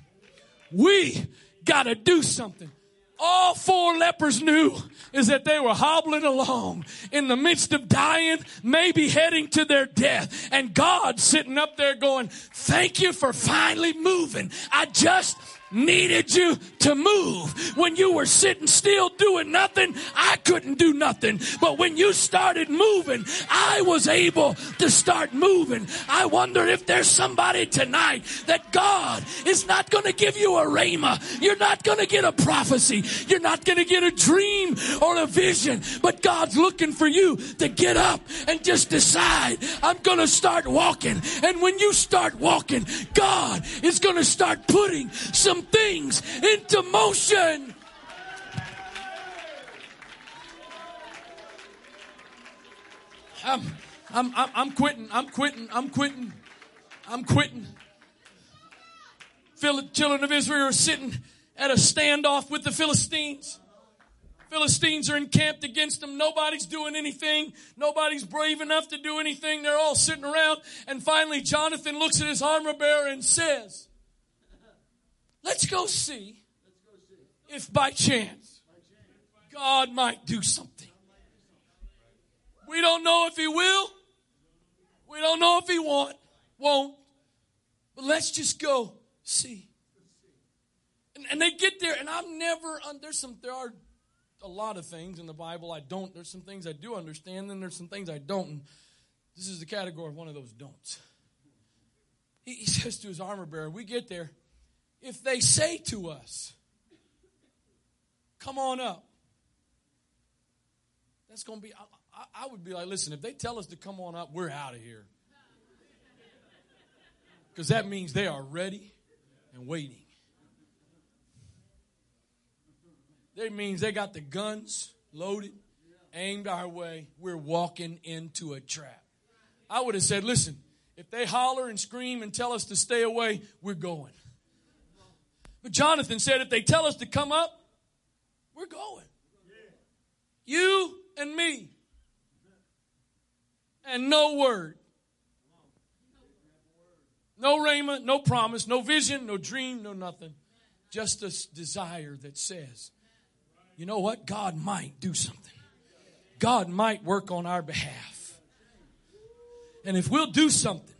We got to do something all four lepers knew is that they were hobbling along in the midst of dying, maybe heading to their death. And God sitting up there going, thank you for finally moving. I just needed you to move. When you were sitting still doing nothing, I couldn't do nothing. But when you started moving, I was able to start moving. I wonder if there's somebody tonight that God is not going to give you a rhema. You're not going to get a prophecy. You're not going to get a dream or a vision. But God's looking for you to get up and just decide, I'm going to start walking. And when you start walking, God is going to start putting some some things into motion. I'm, I'm, I'm, I'm quitting. I'm quitting. I'm quitting. I'm quitting. Phil- children of Israel are sitting at a standoff with the Philistines. Philistines are encamped against them. Nobody's doing anything. Nobody's brave enough to do anything. They're all sitting around. And finally, Jonathan looks at his armor bearer and says, Let's go see if by chance God might do something. We don't know if He will. We don't know if He won't. Won't. But let's just go see. And, and they get there, and I'm never. There's some. There are a lot of things in the Bible I don't. There's some things I do understand, and there's some things I don't. And this is the category of one of those don'ts. He, he says to his armor bearer, "We get there." If they say to us, Come on up, that's going to be, I, I, would be like, listen, if they tell us to come on up, we're out of here. Because that means they are ready and waiting. That means they got the guns loaded, aimed our way. We're walking into a trap. I would have said, listen, if they holler and scream and tell us to stay away, we're going. But Jonathan said, if they tell us to come up, we're going. You and me. And no word. No rhema, no promise, no vision, no dream, no nothing. Just a desire that says, you know what? God might do something. God might work on our behalf. And if we'll do something,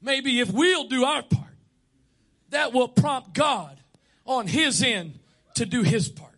maybe if we'll do our part, that will prompt God on his end to do his part.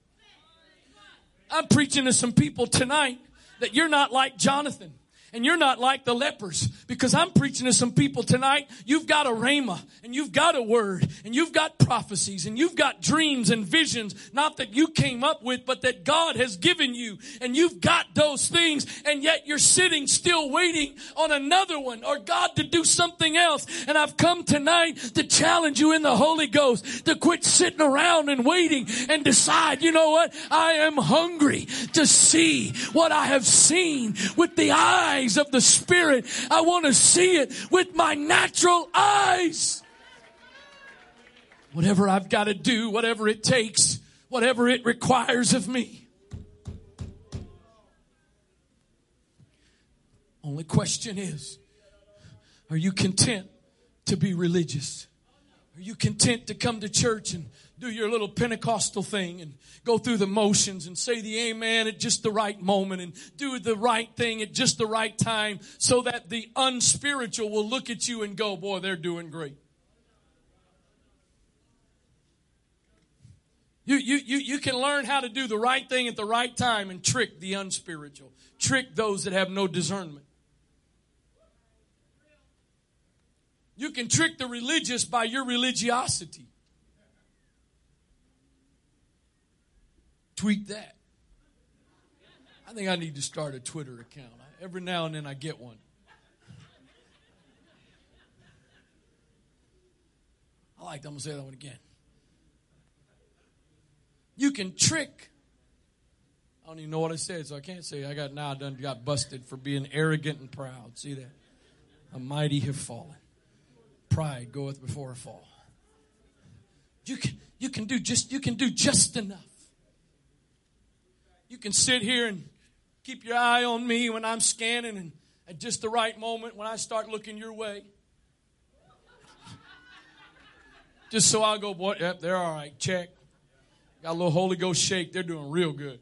I'm preaching to some people tonight that you're not like Jonathan. And you're not like the lepers because I'm preaching to some people tonight. You've got a rhema and you've got a word and you've got prophecies and you've got dreams and visions, not that you came up with, but that God has given you. And you've got those things and yet you're sitting still waiting on another one or God to do something else. And I've come tonight to challenge you in the Holy Ghost to quit sitting around and waiting and decide, you know what? I am hungry to see what I have seen with the eyes eyes of the Spirit. I want to see it with my natural eyes. Whatever I've got to do, whatever it takes, whatever it requires of me. Only question is, are you content to be religious? Are you content to come to church and do your little Pentecostal thing and go through the motions and say the amen at just the right moment and do the right thing at just the right time so that the unspiritual will look at you and go, boy, they're doing great. You, you, you, you can learn how to do the right thing at the right time and trick the unspiritual, trick those that have no discernment. You can trick the religious by your religiosity. Tweet that. I think I need to start a Twitter account. Every now and then I get one. I like that. I'm going to say that one again. You can trick. I don't even know what I said, so I can't say I got now done got busted for being arrogant and proud. See that? A mighty have fallen. Pride goeth before a fall. You can you can do just you can do just enough. You can sit here and keep your eye on me when I'm scanning and at just the right moment when I start looking your way. Just so I'll go, boy, yep, they're all right. Check. Got a little Holy Ghost shake. They're doing real good.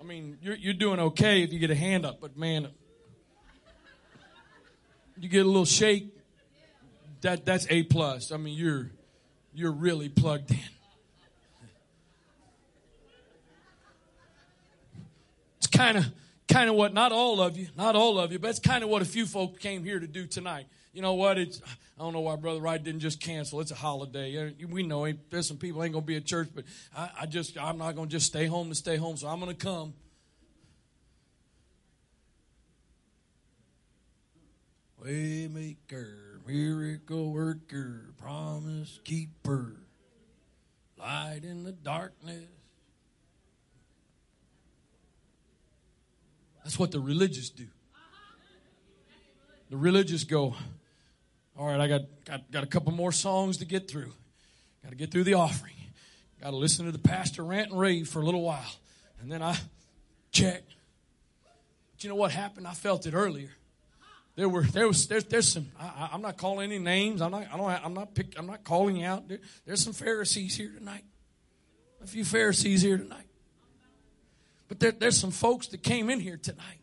I mean, you're, you're doing okay if you get a hand up, but man, you get a little shake. That that's a plus. I mean, you're you're really plugged in. Kind of kind of what not all of you, not all of you, but it's kind of what a few folk came here to do tonight you know what? It's I don't know why Brother Wright didn't just cancel. It's a holiday. We know there's some people ain't gonna be at church, but I, I just I'm not gonna just stay home to stay home, so I'm gonna come. Waymaker, miracle worker, promise keeper, light in the darkness. That's what the religious do. The religious go, all right, I got, got, got a couple more songs to get through. Got to get through the offering. Got to listen to the pastor rant and rave for a little while. And then I check. But you know what happened? I felt it earlier. There were there was there's, there's some I, am not calling any names. I'm not I don't I'm not pick, I'm not calling you out. There, there's some Pharisees here tonight. A few Pharisees here tonight. But there, there's some folks that came in here tonight.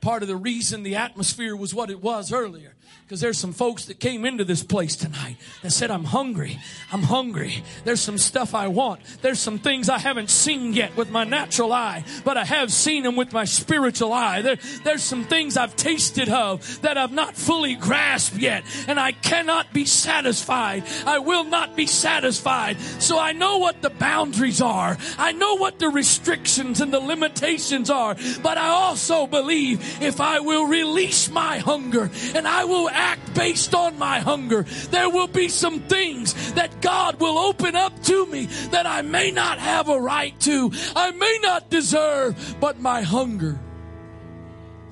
Part of the reason the atmosphere was what it was earlier because there's some folks that came into this place tonight that said, I'm hungry. I'm hungry. There's some stuff I want. There's some things I haven't seen yet with my natural eye, but I have seen them with my spiritual eye. There, there's some things I've tasted of that I've not fully grasped yet, and I cannot be satisfied. I will not be satisfied. So I know what the boundaries are. I know what the restrictions and the limitations are, but I also believe if I will release my hunger and I will act based on my hunger. There will be some things that God will open up to me that I may not have a right to, I may not deserve, but my hunger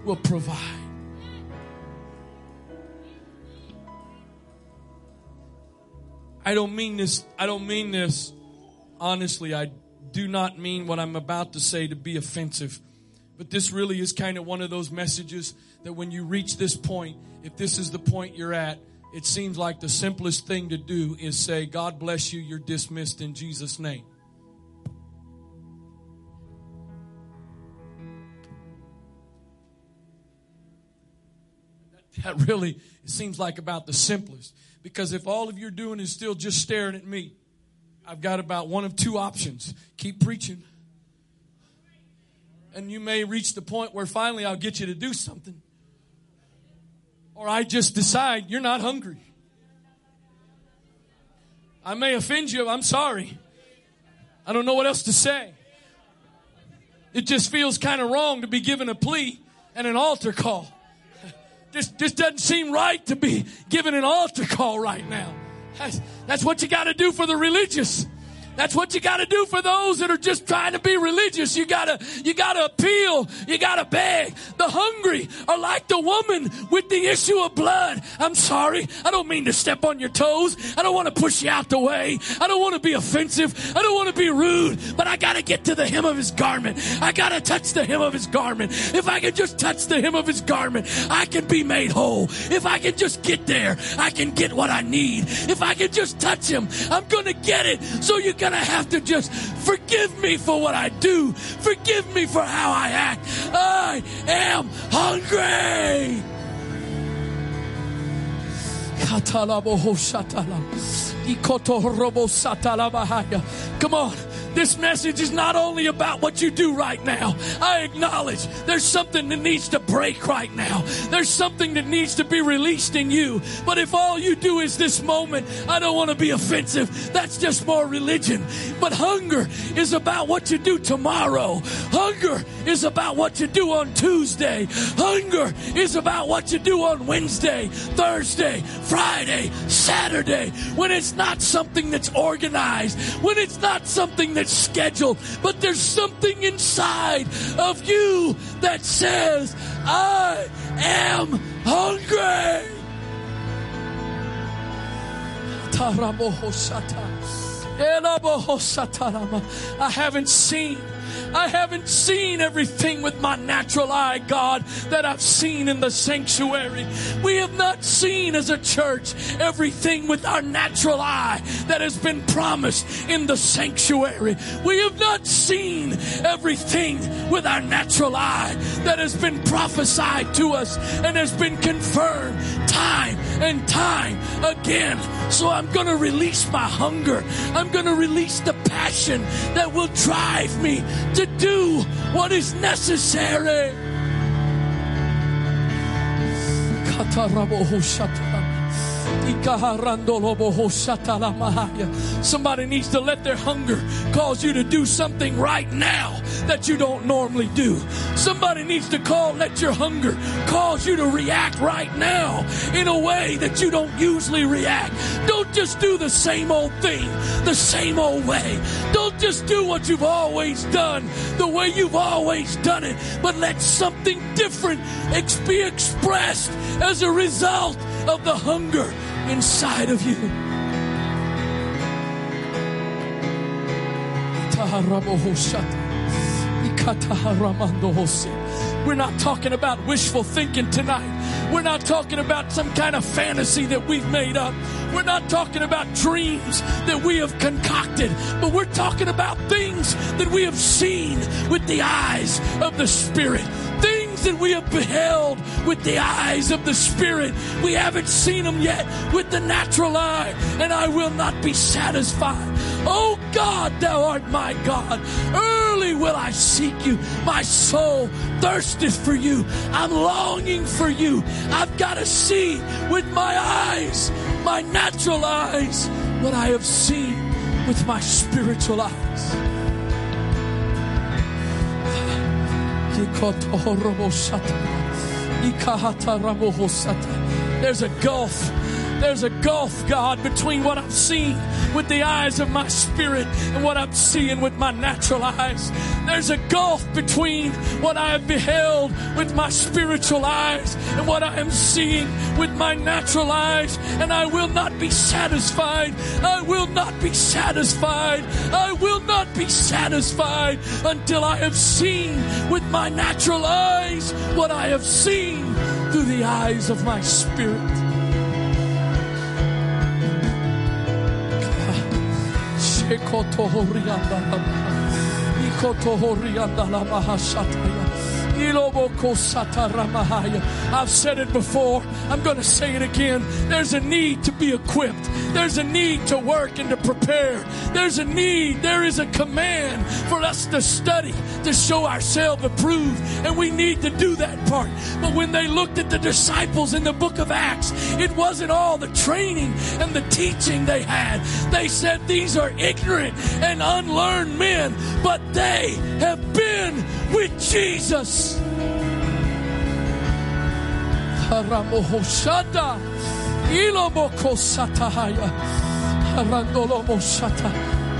will provide. I don't mean this, I don't mean this honestly. I do not mean what I'm about to say to be offensive. But this really is kind of one of those messages that when you reach this point, if this is the point you're at, it seems like the simplest thing to do is say, God bless you, you're dismissed in Jesus' name. That really seems like about the simplest. Because if all of you're doing is still just staring at me, I've got about one of two options. Keep preaching. And you may reach the point where finally I'll get you to do something. Or I just decide you're not hungry. I may offend you. I'm sorry. I don't know what else to say. It just feels kind of wrong to be given a plea and an altar call. This, just doesn't seem right to be given an altar call right now. That's, that's what you got to do for the religious. That's what you gotta do for those that are just trying to be religious. You gotta, you gotta appeal. You gotta beg. The hungry are like the woman with the issue of blood. I'm sorry. I don't mean to step on your toes. I don't want to push you out the way. I don't want to be offensive. I don't want to be rude, but I gotta get to the hem of his garment. I gotta touch the hem of his garment. If I can just touch the hem of his garment, I can be made whole. If I can just get there, I can get what I need. If I can just touch him, I'm gonna get it. So you got gonna have to just forgive me for what I do. Forgive me for how I act. I am hungry. Come on. This message is not only about what you do right now. I acknowledge there's something that needs to break right now. There's something that needs to be released in you. But if all you do is this moment, I don't want to be offensive. That's just more religion. But hunger is about what you do tomorrow. Hunger is about what you do on Tuesday. Hunger is about what you do on Wednesday, Thursday, Friday, Saturday. When it's not something that's organized, when it's not something that's scheduled, but there's something inside of you that says, I am hungry. I haven't seen I haven't seen everything with my natural eye, God, that I've seen in the sanctuary. We have not seen as a church everything with our natural eye that has been promised in the sanctuary. We have not seen everything with our natural eye that has been prophesied to us and has been confirmed time and time again. So I'm going to release my hunger. I'm going to release the passion that will drive me to do what is necessary. Somebody needs to let their hunger cause you to do something right now that you don't normally do. Somebody needs to call, let your hunger cause you to react right now in a way that you don't usually react. Don't just do the same old thing the same old way. Don't just do what you've always done the way you've always done it, but let something different be expressed as a result of the hunger inside of you. We're not talking about wishful thinking tonight. We're not talking about some kind of fantasy that we've made up. We're not talking about dreams that we have concocted, but we're talking about things that we have seen with the eyes of the Spirit. Things that we have beheld with the eyes of the Spirit. We haven't seen them yet with the natural eye, and I will not be satisfied. Oh God, thou art my God. Early will I seek you. My soul thirsteth for you. I'm longing for you. I've got to see with my eyes, my natural eyes, what I have seen with my spiritual eyes. There's a gulf there's a gulf, God, between what I've seen with the eyes of my spirit and what I'm seeing with my natural eyes. There's a gulf between what I have beheld with my spiritual eyes and what I am seeing with my natural eyes. And I will not be satisfied. I will not be satisfied. I will not be satisfied until I have seen with my natural eyes what I have seen through the eyes of my spirit. Ikotohorianda Ikotohorianda la mahashataya. I've said it before. I'm going to say it again. There's a need to be equipped. There's a need to work and to prepare. There's a need. There is a command for us to study, to show ourselves approved. And we need to do that part. But when they looked at the disciples in the book of Acts, it wasn't all the training and the teaching they had. They said these are ignorant and unlearned men, but they have been with Jesus. Haramohoshada. Ilomoko satahaya. Harandolomo shata.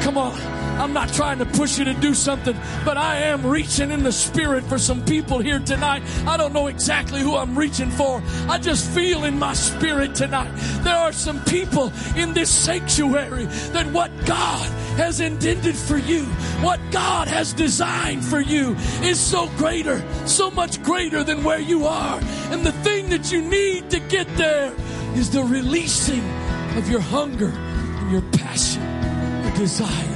Come on. I'm not trying to push you to do something, but I am reaching in the spirit for some people here tonight. I don't know exactly who I'm reaching for. I just feel in my spirit tonight. There are some people in this sanctuary that what God has intended for you, what God has designed for you is so greater, so much greater than where you are. And the thing that you need to get there is the releasing of your hunger and your passion, your desire.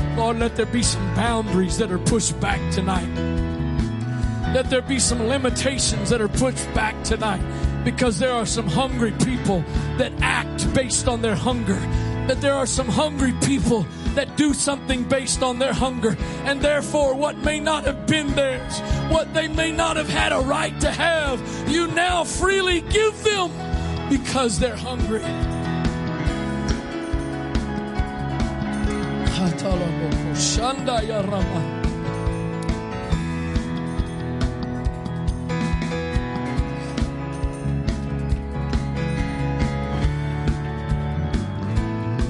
Lord, let there be some boundaries that are pushed back tonight. Let there be some limitations that are pushed back tonight because there are some hungry people that act based on their hunger. That there are some hungry people that do something based on their hunger. And therefore, what may not have been theirs, what they may not have had a right to have, you now freely give them because they're hungry.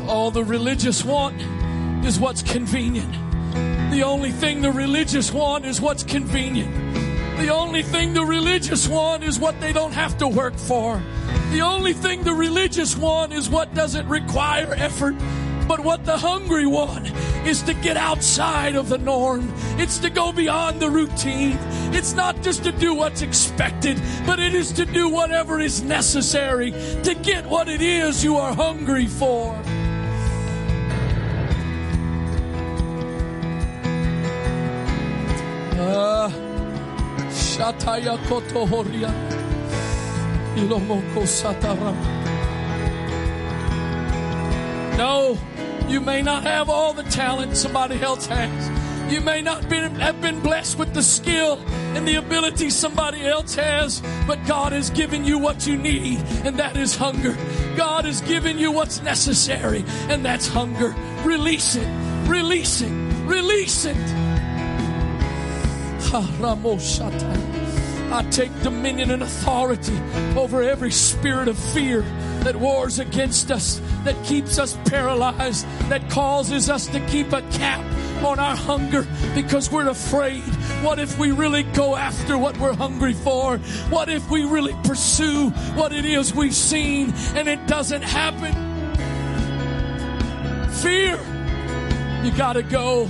All the religious want is what's convenient. The only thing the religious want is what's convenient. The only thing the religious want is what they don't have to work for. The only thing the religious want is what doesn't require effort. But what the hungry want is to get outside of the norm. It's to go beyond the routine. It's not just to do what's expected, but it is to do whatever is necessary to get what it is you are hungry for. Ah, Shataya. Ilomoko. No, you may not have all the talent somebody else has. You may not have been blessed with the skill and the ability somebody else has, but God has given you what you need, and that is hunger. God has given you what's necessary, and that's hunger. Release it, release it, release it. I take dominion and authority over every spirit of fear that wars against us, that keeps us paralyzed, that causes us to keep a cap on our hunger because we're afraid. What if we really go after what we're hungry for? What if we really pursue what it is we've seen and it doesn't happen? Fear. You gotta go.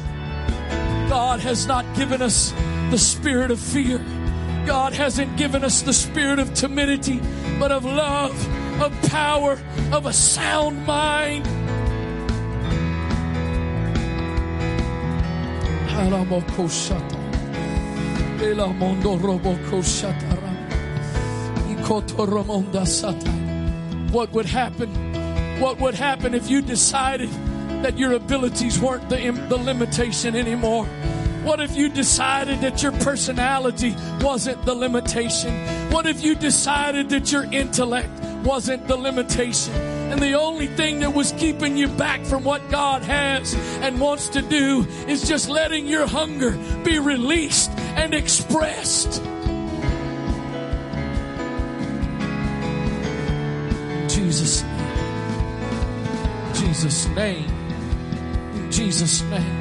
God has not given us the spirit of fear. God hasn't given us the spirit of timidity, but of love, of power, of a sound mind. What would happen? What would happen if you decided that your abilities weren't the, the limitation anymore? What if you decided that your personality wasn't the limitation? What if you decided that your intellect wasn't the limitation? And the only thing that was keeping you back from what God has and wants to do is just letting your hunger be released and expressed. Jesus' name. Jesus' name. In Jesus' name.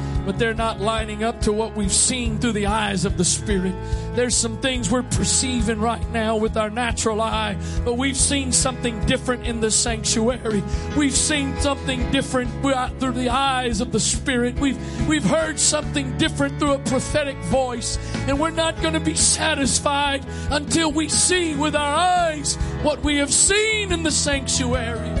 but they're not lining up to what we've seen through the eyes of the Spirit. There's some things we're perceiving right now with our natural eye, but we've seen something different in the sanctuary. We've seen something different uh, through the eyes of the Spirit. We've, we've heard something different through a prophetic voice, and we're not going to be satisfied until we see with our eyes what we have seen in the sanctuary.